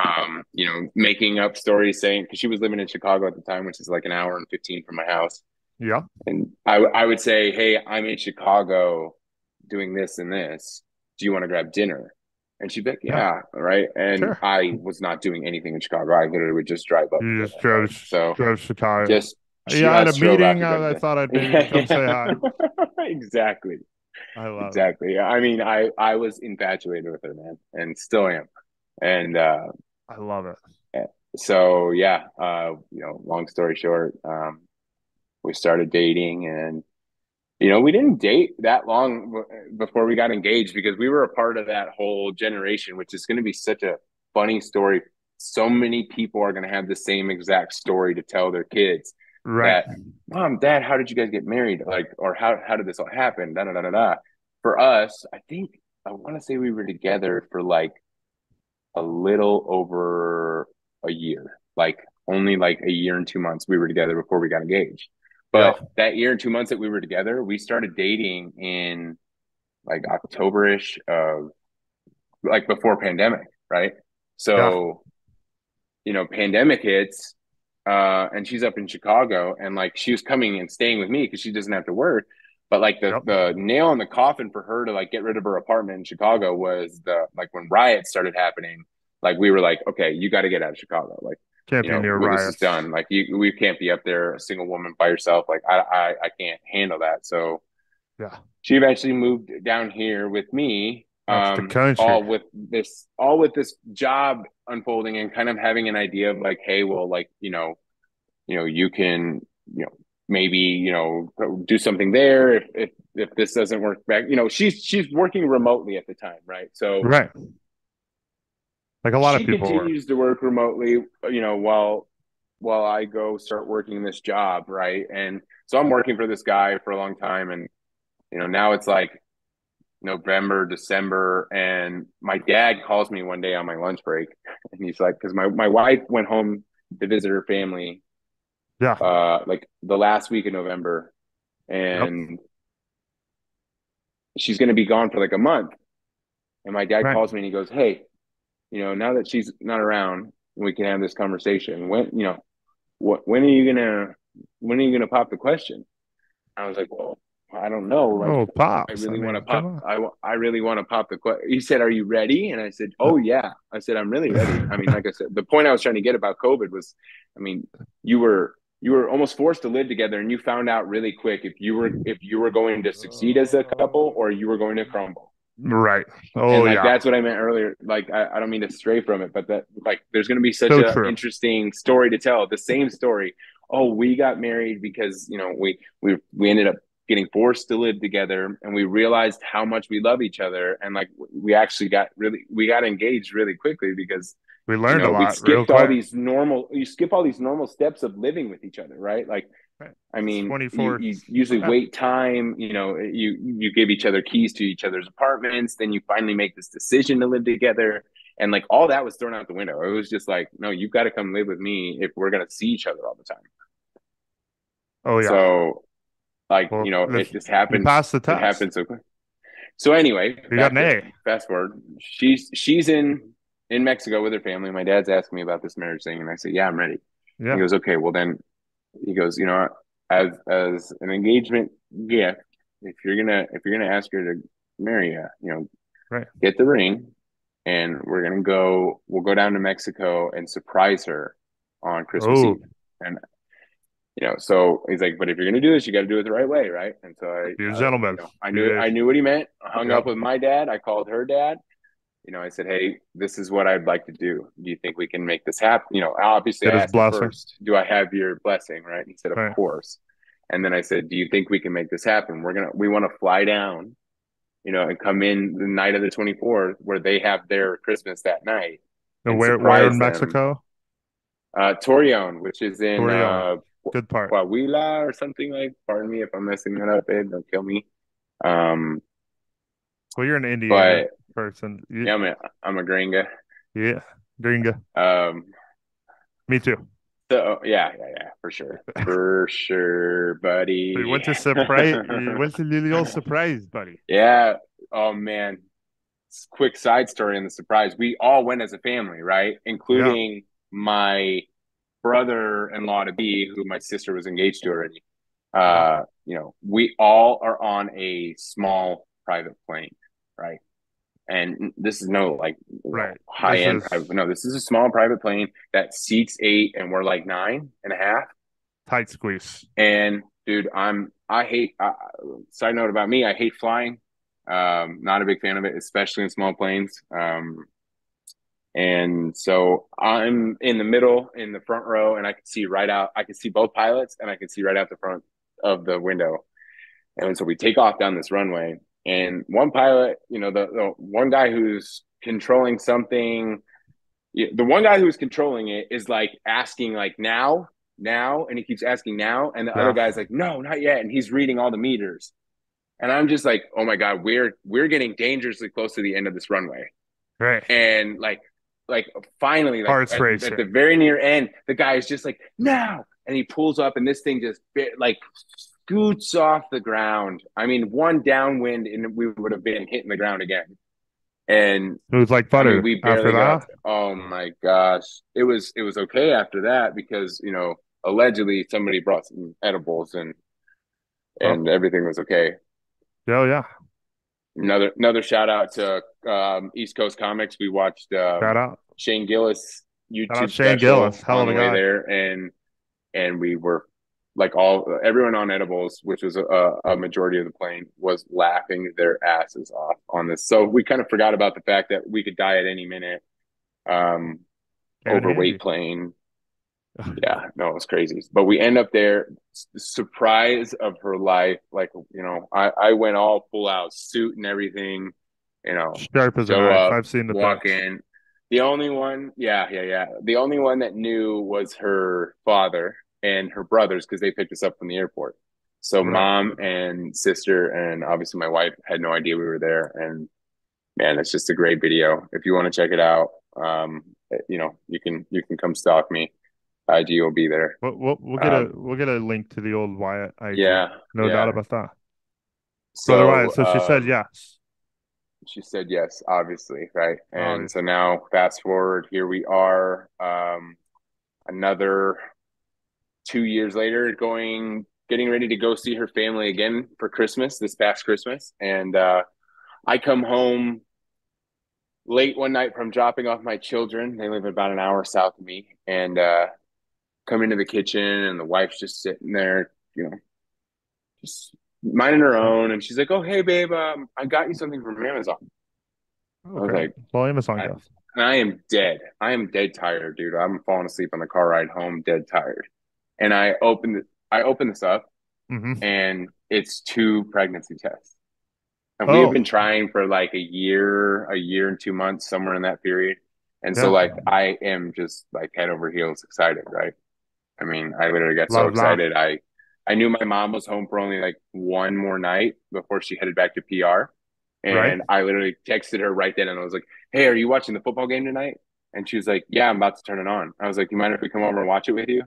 um you know making up stories saying because she was living in Chicago at the time which is like an hour and 15 from my house
Yeah.
and I, I would say, hey, I'm in Chicago doing this and this. Do you want to grab dinner? And she'd be like,
Yeah.
yeah, right. And
Sure.
I was not doing anything in Chicago. I literally would just drive up.
You just drove,
so
drove Chicago.
just
yeah, I had a
just drove out
meeting.
to go to
I, I thought I'd maybe come say hi.
exactly,
I love it.
exactly. I mean, I I was infatuated with her, man, and still am. And uh,
I love it.
so yeah, uh, you know, long story short, um, we started dating and You know, we didn't date that long before we got engaged because we were a part of that whole generation, which is going to be such a funny story. So many people are going to have the same exact story to tell their kids.
Right.
That, Mom, Dad, how did you guys get married? Like, or how how did this all happen? Da da da da da. For us, I think I want to say we were together for like a little over a year, like only like a year and two months we were together before we got engaged. But that year and two months that we were together, we started dating in like Octoberish of like before pandemic, right? So, you know, pandemic hits, uh, and she's up in Chicago, and like she was coming and staying with me because she doesn't have to work. But like the
Yep.
the nail in the coffin for her to like get rid of her apartment in Chicago was the like when riots started happening. Like we were like, okay, you got to get out of Chicago. Like
Can't
you
be
know,
near
when this
riots.
is done. Like you, we can't be up there, a single woman by yourself. Like I, I, I can't handle that. So
Yeah.
she eventually moved down here with me. Um, all with this, all with this job unfolding and kind of having an idea of like, hey, well, like you know, you know, you can, you know, maybe you know, do something there if if if this doesn't work back. You know, she's she's working remotely at the time, right? So
Right. Like a lot
she
of people
continues to work remotely you know while while i go start working this job right and so i'm working for this guy for a long time and you know now it's like november december and my dad calls me one day on my lunch break and he's like because my, my wife went home to visit her family
Yeah.
uh like the last week of november and she's going to be gone for like a month and my dad
Right.
calls me and he goes hey you know, now that she's not around, we can have this conversation. When, you know, what, when are you gonna, when are you gonna pop the question? I was like, well, I don't know. Like,
oh, pops.
I really
mean,
want to pop. I, I really want to pop the question. He said, "Are you ready?" And I said, "Oh yeah." I said, "I'm really ready." I mean, like I said, the point I was trying to get about COVID was, I mean, you were you were almost forced to live together, and you found out really quick if you were if you were going to succeed as a couple or you were going to crumble.
Right. Oh,
and like
yeah.
that's what I meant earlier. Like I, I don't mean to stray from it, but that like there's gonna be such
So
an interesting story to tell. The same story. Oh, we got married because you know we we we ended up getting forced to live together, and we realized how much we love each other, and like we actually got really we got engaged really quickly because
we
you
learned
know,
a
we
lot real
skipped all these normal you skip all these normal steps of living with each other, right? Like
Right.
I mean,
24
you, you usually
Yeah.
wait time. You know, you you give each other keys to each other's apartments. Then you finally make this decision to live together, and like all that was thrown out the window. It was just like, no, you've got to come live with me if we're gonna see each other all the time.
oh, yeah.
So, like
Well,
you know, it just happened.
the
It
test.
happened so quick. So anyway,
You got an A.
Fast forward. She's she's in in Mexico with her family. My dad's asking me about this marriage thing, and I said, yeah, I'm ready.
Yeah.
He goes, okay, well then, he goes, you know, as as an engagement gift, if you're gonna if you're gonna ask her to marry you, you know,
Right.
get the ring, and we're gonna go. We'll go down to Mexico and surprise her on Christmas
Oh.
Eve, and you know, so he's like, but if you're gonna do this, you got to do it the right way, right? And so I,
a
I-
gentleman.
you know, I knew
Yeah.
I knew what he meant. I hung
Yep.
up with my dad. I called her dad you know, I said, "Hey, this is what I'd like to do. Do you think we can make this happen?" You know, obviously, I asked first, "Do I have your blessing?" Right? And he said, "Of
Right.
course." And then I said, "Do you think we can make this happen? We're gonna, we want to fly down, you know, and come in the night of the twenty fourth, where they have their Christmas that night.
And
and
where, where in
them.
Mexico?
Uh, Torreon, which is in
Torreon.
uh,
Good part.
Coahuila or something like. Pardon me if I'm messing that up, babe. Don't kill me. Um,
Well, you're an Indian
but
person. You-
yeah, I'm a, I'm a gringa.
yeah. Gringa.
Um,
Me too.
So yeah, yeah, yeah, for sure, for sure, buddy.
You went to surprise. you went to Lilio's surprise, buddy.
Yeah. Oh man. Quick side story on the surprise. We all went as a family, right? Including my brother-in-law to be, who my sister was engaged to already. Uh, you know, we all are on a small private plane, right? And this is no like
Right.
high end
is-
private. No, this is a small private plane that seats eight, and we're like nine and a half.
Tight squeeze.
And dude, I'm I hate. Uh, side note about me, I hate flying. Um, not a big fan of it, especially in small planes. Um, and so I'm in the middle, in the front row, and I can see right out. I can see both pilots, and I can see right out the front of the window. And so we take off down this runway, and one pilot, you know, the, the one guy who's controlling something, the one guy who's controlling it is like asking, like, now, now, and he keeps asking now, and the
Yeah.
other guy's like, no, not yet, and he's reading all the meters. And I'm just like, oh my god, we're we're getting dangerously close to the end of this runway
Right.
and like like finally like
Heart's
at, at the very near end the guy is just like now and he pulls up and this thing just bit, like scoots off the ground i mean one downwind and we would have been hitting the ground again and
It was like
I mean, we barely
after that.
got oh my gosh it was it was okay after that because you know allegedly somebody brought some edibles and
Oh.
and everything was okay
Yeah, yeah.
Another another shout out to um, east coast comics we watched uh,
Shout out.
Shane Gillis YouTube
Shane Gillis, hell
on
of
the
a
way
guy.
there, and and we were like all everyone on edibles, which was a, a majority of the plane, was laughing their asses off on this. So we kind of forgot about the fact that we could die at any minute. Um, overweight plane. Yeah, no, it was crazy. But we end up there, surprise of her life. Like you know, I I went all full out suit and everything. You know,
Sharp as a knife. I've seen the
walk in. The only one, yeah, yeah, yeah. The only one that knew was her father and her brothers because they picked us up from the airport. So
Right.
mom and sister and obviously my wife had no idea we were there. And man, it's just a great video. If you want to check it out, um, you know, you can you can come stalk me. IG will be there.
We'll, we'll, we'll get a
Um,
we'll get a link to the old Wyatt IG.
Yeah,
no
yeah.
doubt about that.
So,
Brother Wyatt. So she
uh,
said yes.
she said yes obviously right and
Obviously.
so now fast forward here we are um another two years later going getting ready to go see her family again for christmas this past christmas and uh i come home late one night from dropping off my children they live about an hour south of me and uh come into the kitchen and the wife's just sitting there you know just minding her own and she's like oh hey babe um, i got you something from amazon was
Okay.
like,
well, Amazon
I-
gift.
and I am dead. I am dead tired, dude. I'm falling asleep on the car ride home, dead tired. And I opened it. I opened this up,
hmm
and it's two pregnancy tests. And
Oh.
we have been trying for like a year, a year and two months, somewhere in that period. And so, like, I am just like head over heels excited, right? I mean, I literally got so
Love that.
excited. I I knew my mom was home for only like one more night before she headed back to PR. And
Right.
I literally texted her right then and I was like, Hey, are you watching the football game tonight? And she was like, Yeah, I'm about to turn it on. I was like, You mind if we come over and watch it with you?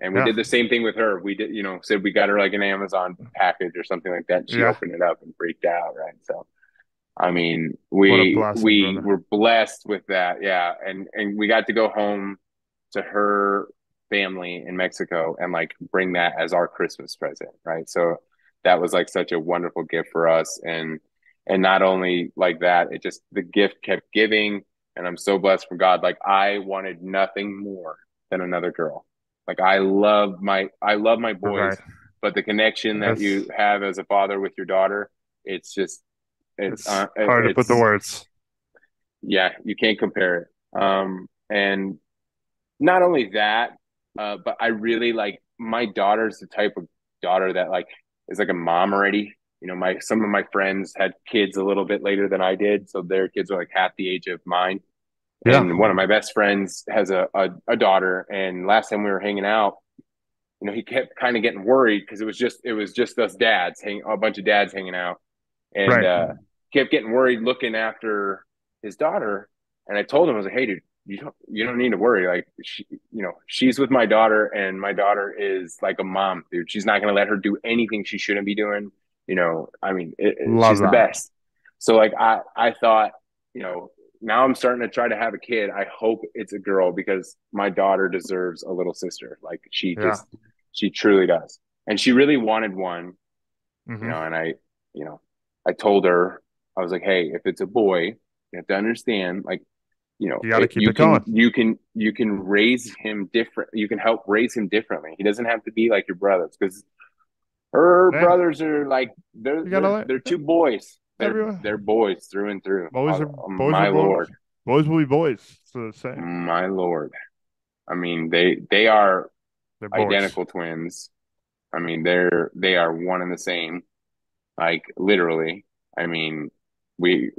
And we
Yeah.
did the same thing with her. We did, you know, said we got her like an Amazon package or something like that. She
Yeah.
opened it up and freaked out, right? So I mean, we
blessing,
we
brother.
were blessed with that, yeah. And and we got to go home to her family in Mexico and like bring that as our Christmas present, right? So that was like such a wonderful gift for us and and not only like that, it just the gift kept giving and I'm so blessed from God. Like I wanted nothing more than another girl. Like I love my I love my boys,
Right.
but the connection that
Yes.
you have as a father with your daughter, it's just it's,
It's
uh,
hard to put the words.
yeah, you can't compare it. Um, and not only that, uh, but I really like my daughter's the type of daughter that like is like a mom already. You know, my some of my friends had kids a little bit later than I did, so their kids are like half the age of mine.
Yeah.
And one of my best friends has a, a, a daughter, and last time we were hanging out, you know, he kept kind of getting worried because it was just it was just us dads, hang a bunch of dads hanging out, and
Right.
uh, kept getting worried looking after his daughter. And I told him, I was like, "Hey, dude, you don't you don't need to worry. Like, she, you know, she's with my daughter, and my daughter is like a mom, dude. She's not gonna let her do anything she shouldn't be doing. You know, I mean, it, she's the best. So like, I I thought, you know, now I'm starting to try to have a kid. I hope it's a girl because my daughter deserves a little sister. Like she
Yeah.
just she truly does. And she really wanted one,
Mhm.
you know, and I, you know, I told her, I was like, hey, if it's a boy, you have to understand, like, you know,
You gotta keep
you
it
can,
going.
You can you can raise him different. You can help raise him differently. He doesn't have to be like your brothers because her
Yeah.
brothers are like they're they're,
let-
they're two boys. They're,
Everyone-
they're boys through and through.
Boys are
Oh,
boys
my
are
lord,
Boys will be boys. So the same.
my lord. I mean, they they are
They're boys.
identical twins. I mean, they're they are one and the same. Like literally. I mean, we.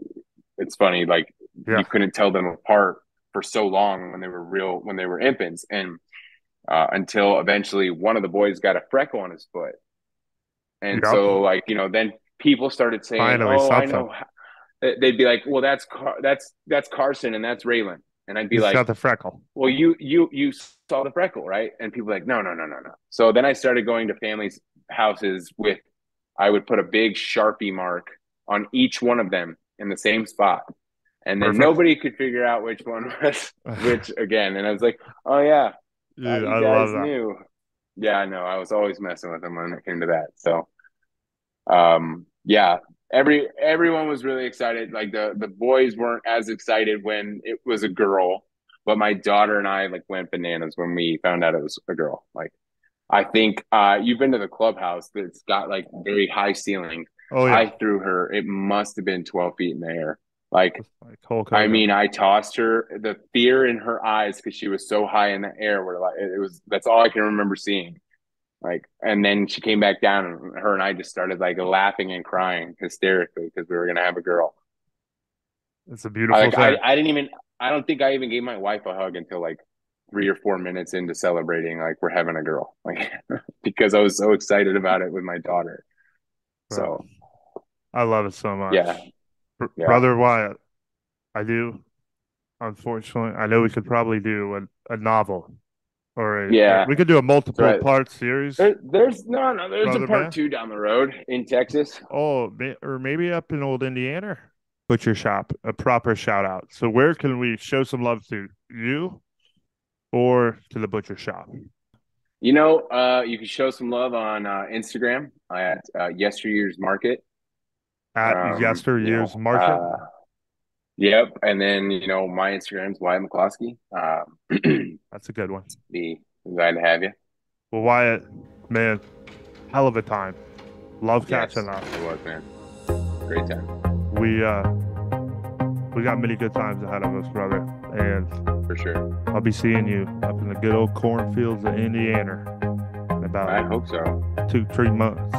It's funny. Like
Yeah.
you couldn't tell them apart for so long when they were real when they were infants, and uh, until eventually one of the boys got a freckle on his foot, and
Yep.
so like you know then people started saying,
Finally,
"Oh, I know." They- They'd be like, "Well, that's Car- that's that's Carson and that's Raylan," and I'd be
He's
like,
got the freckle.
well you you you saw the freckle right and people were like no no no no no so then i started going to families houses with i would put a big sharpie mark on each one of them in the same spot and then
Perfect.
nobody could figure out which one was which again. And i was like oh yeah.
Yeah,
you
I
guys
love that.
knew. Yeah i know. I was always messing with them when it came to that. So um yeah every everyone was really excited. Like the the boys weren't as excited when it was a girl but my daughter and i like went bananas when we found out it was a girl. Like i think uh you've been to the clubhouse that's got like very high ceiling
Oh yeah.
i threw her. It must have been 12 feet in the air like
like Hulk
I mean, I tossed her. The fear in her eyes because she was so high in the air. Were like it was. That's all I can remember seeing. Like, and then she came back down, and her and I just started like laughing and crying hysterically because we were gonna have a girl.
it's a beautiful
I, like, I. I didn't even. I don't think I even gave my wife a hug until like three or four minutes into celebrating. Like we're having a girl. Like because I was so excited about it with my daughter. So
I love it so much.
Yeah. Yeah.
Brother Wyatt, I do. Unfortunately, I know we could probably do a, a novel or a,
Yeah.
we could do a multiple
Right.
part series.
there, there's no, no. There's
Brother
a part
man.
two down the road in Texas.
Oh, or maybe up in old Indiana. Butcher Shop, a proper shout out. So, where can we show some love to you or to the Butcher Shop?
You know, uh, you can show some love on uh, Instagram at uh, Yesteryear's Market.
At
Um,
yesteryear's
you know,
market.
uh, yep, and then you know my Instagram's Wyatt McCloskey. Um,
That's a good one.
be glad to have you.
Well, Wyatt, man, hell of a time. Love
Yes,
catching up.
It was man, great time
We uh, we got many good times ahead of us, brother, and
for sure.
I'll be seeing you up in the good old cornfields of Indiana in
I
about
hope so.
two, three months.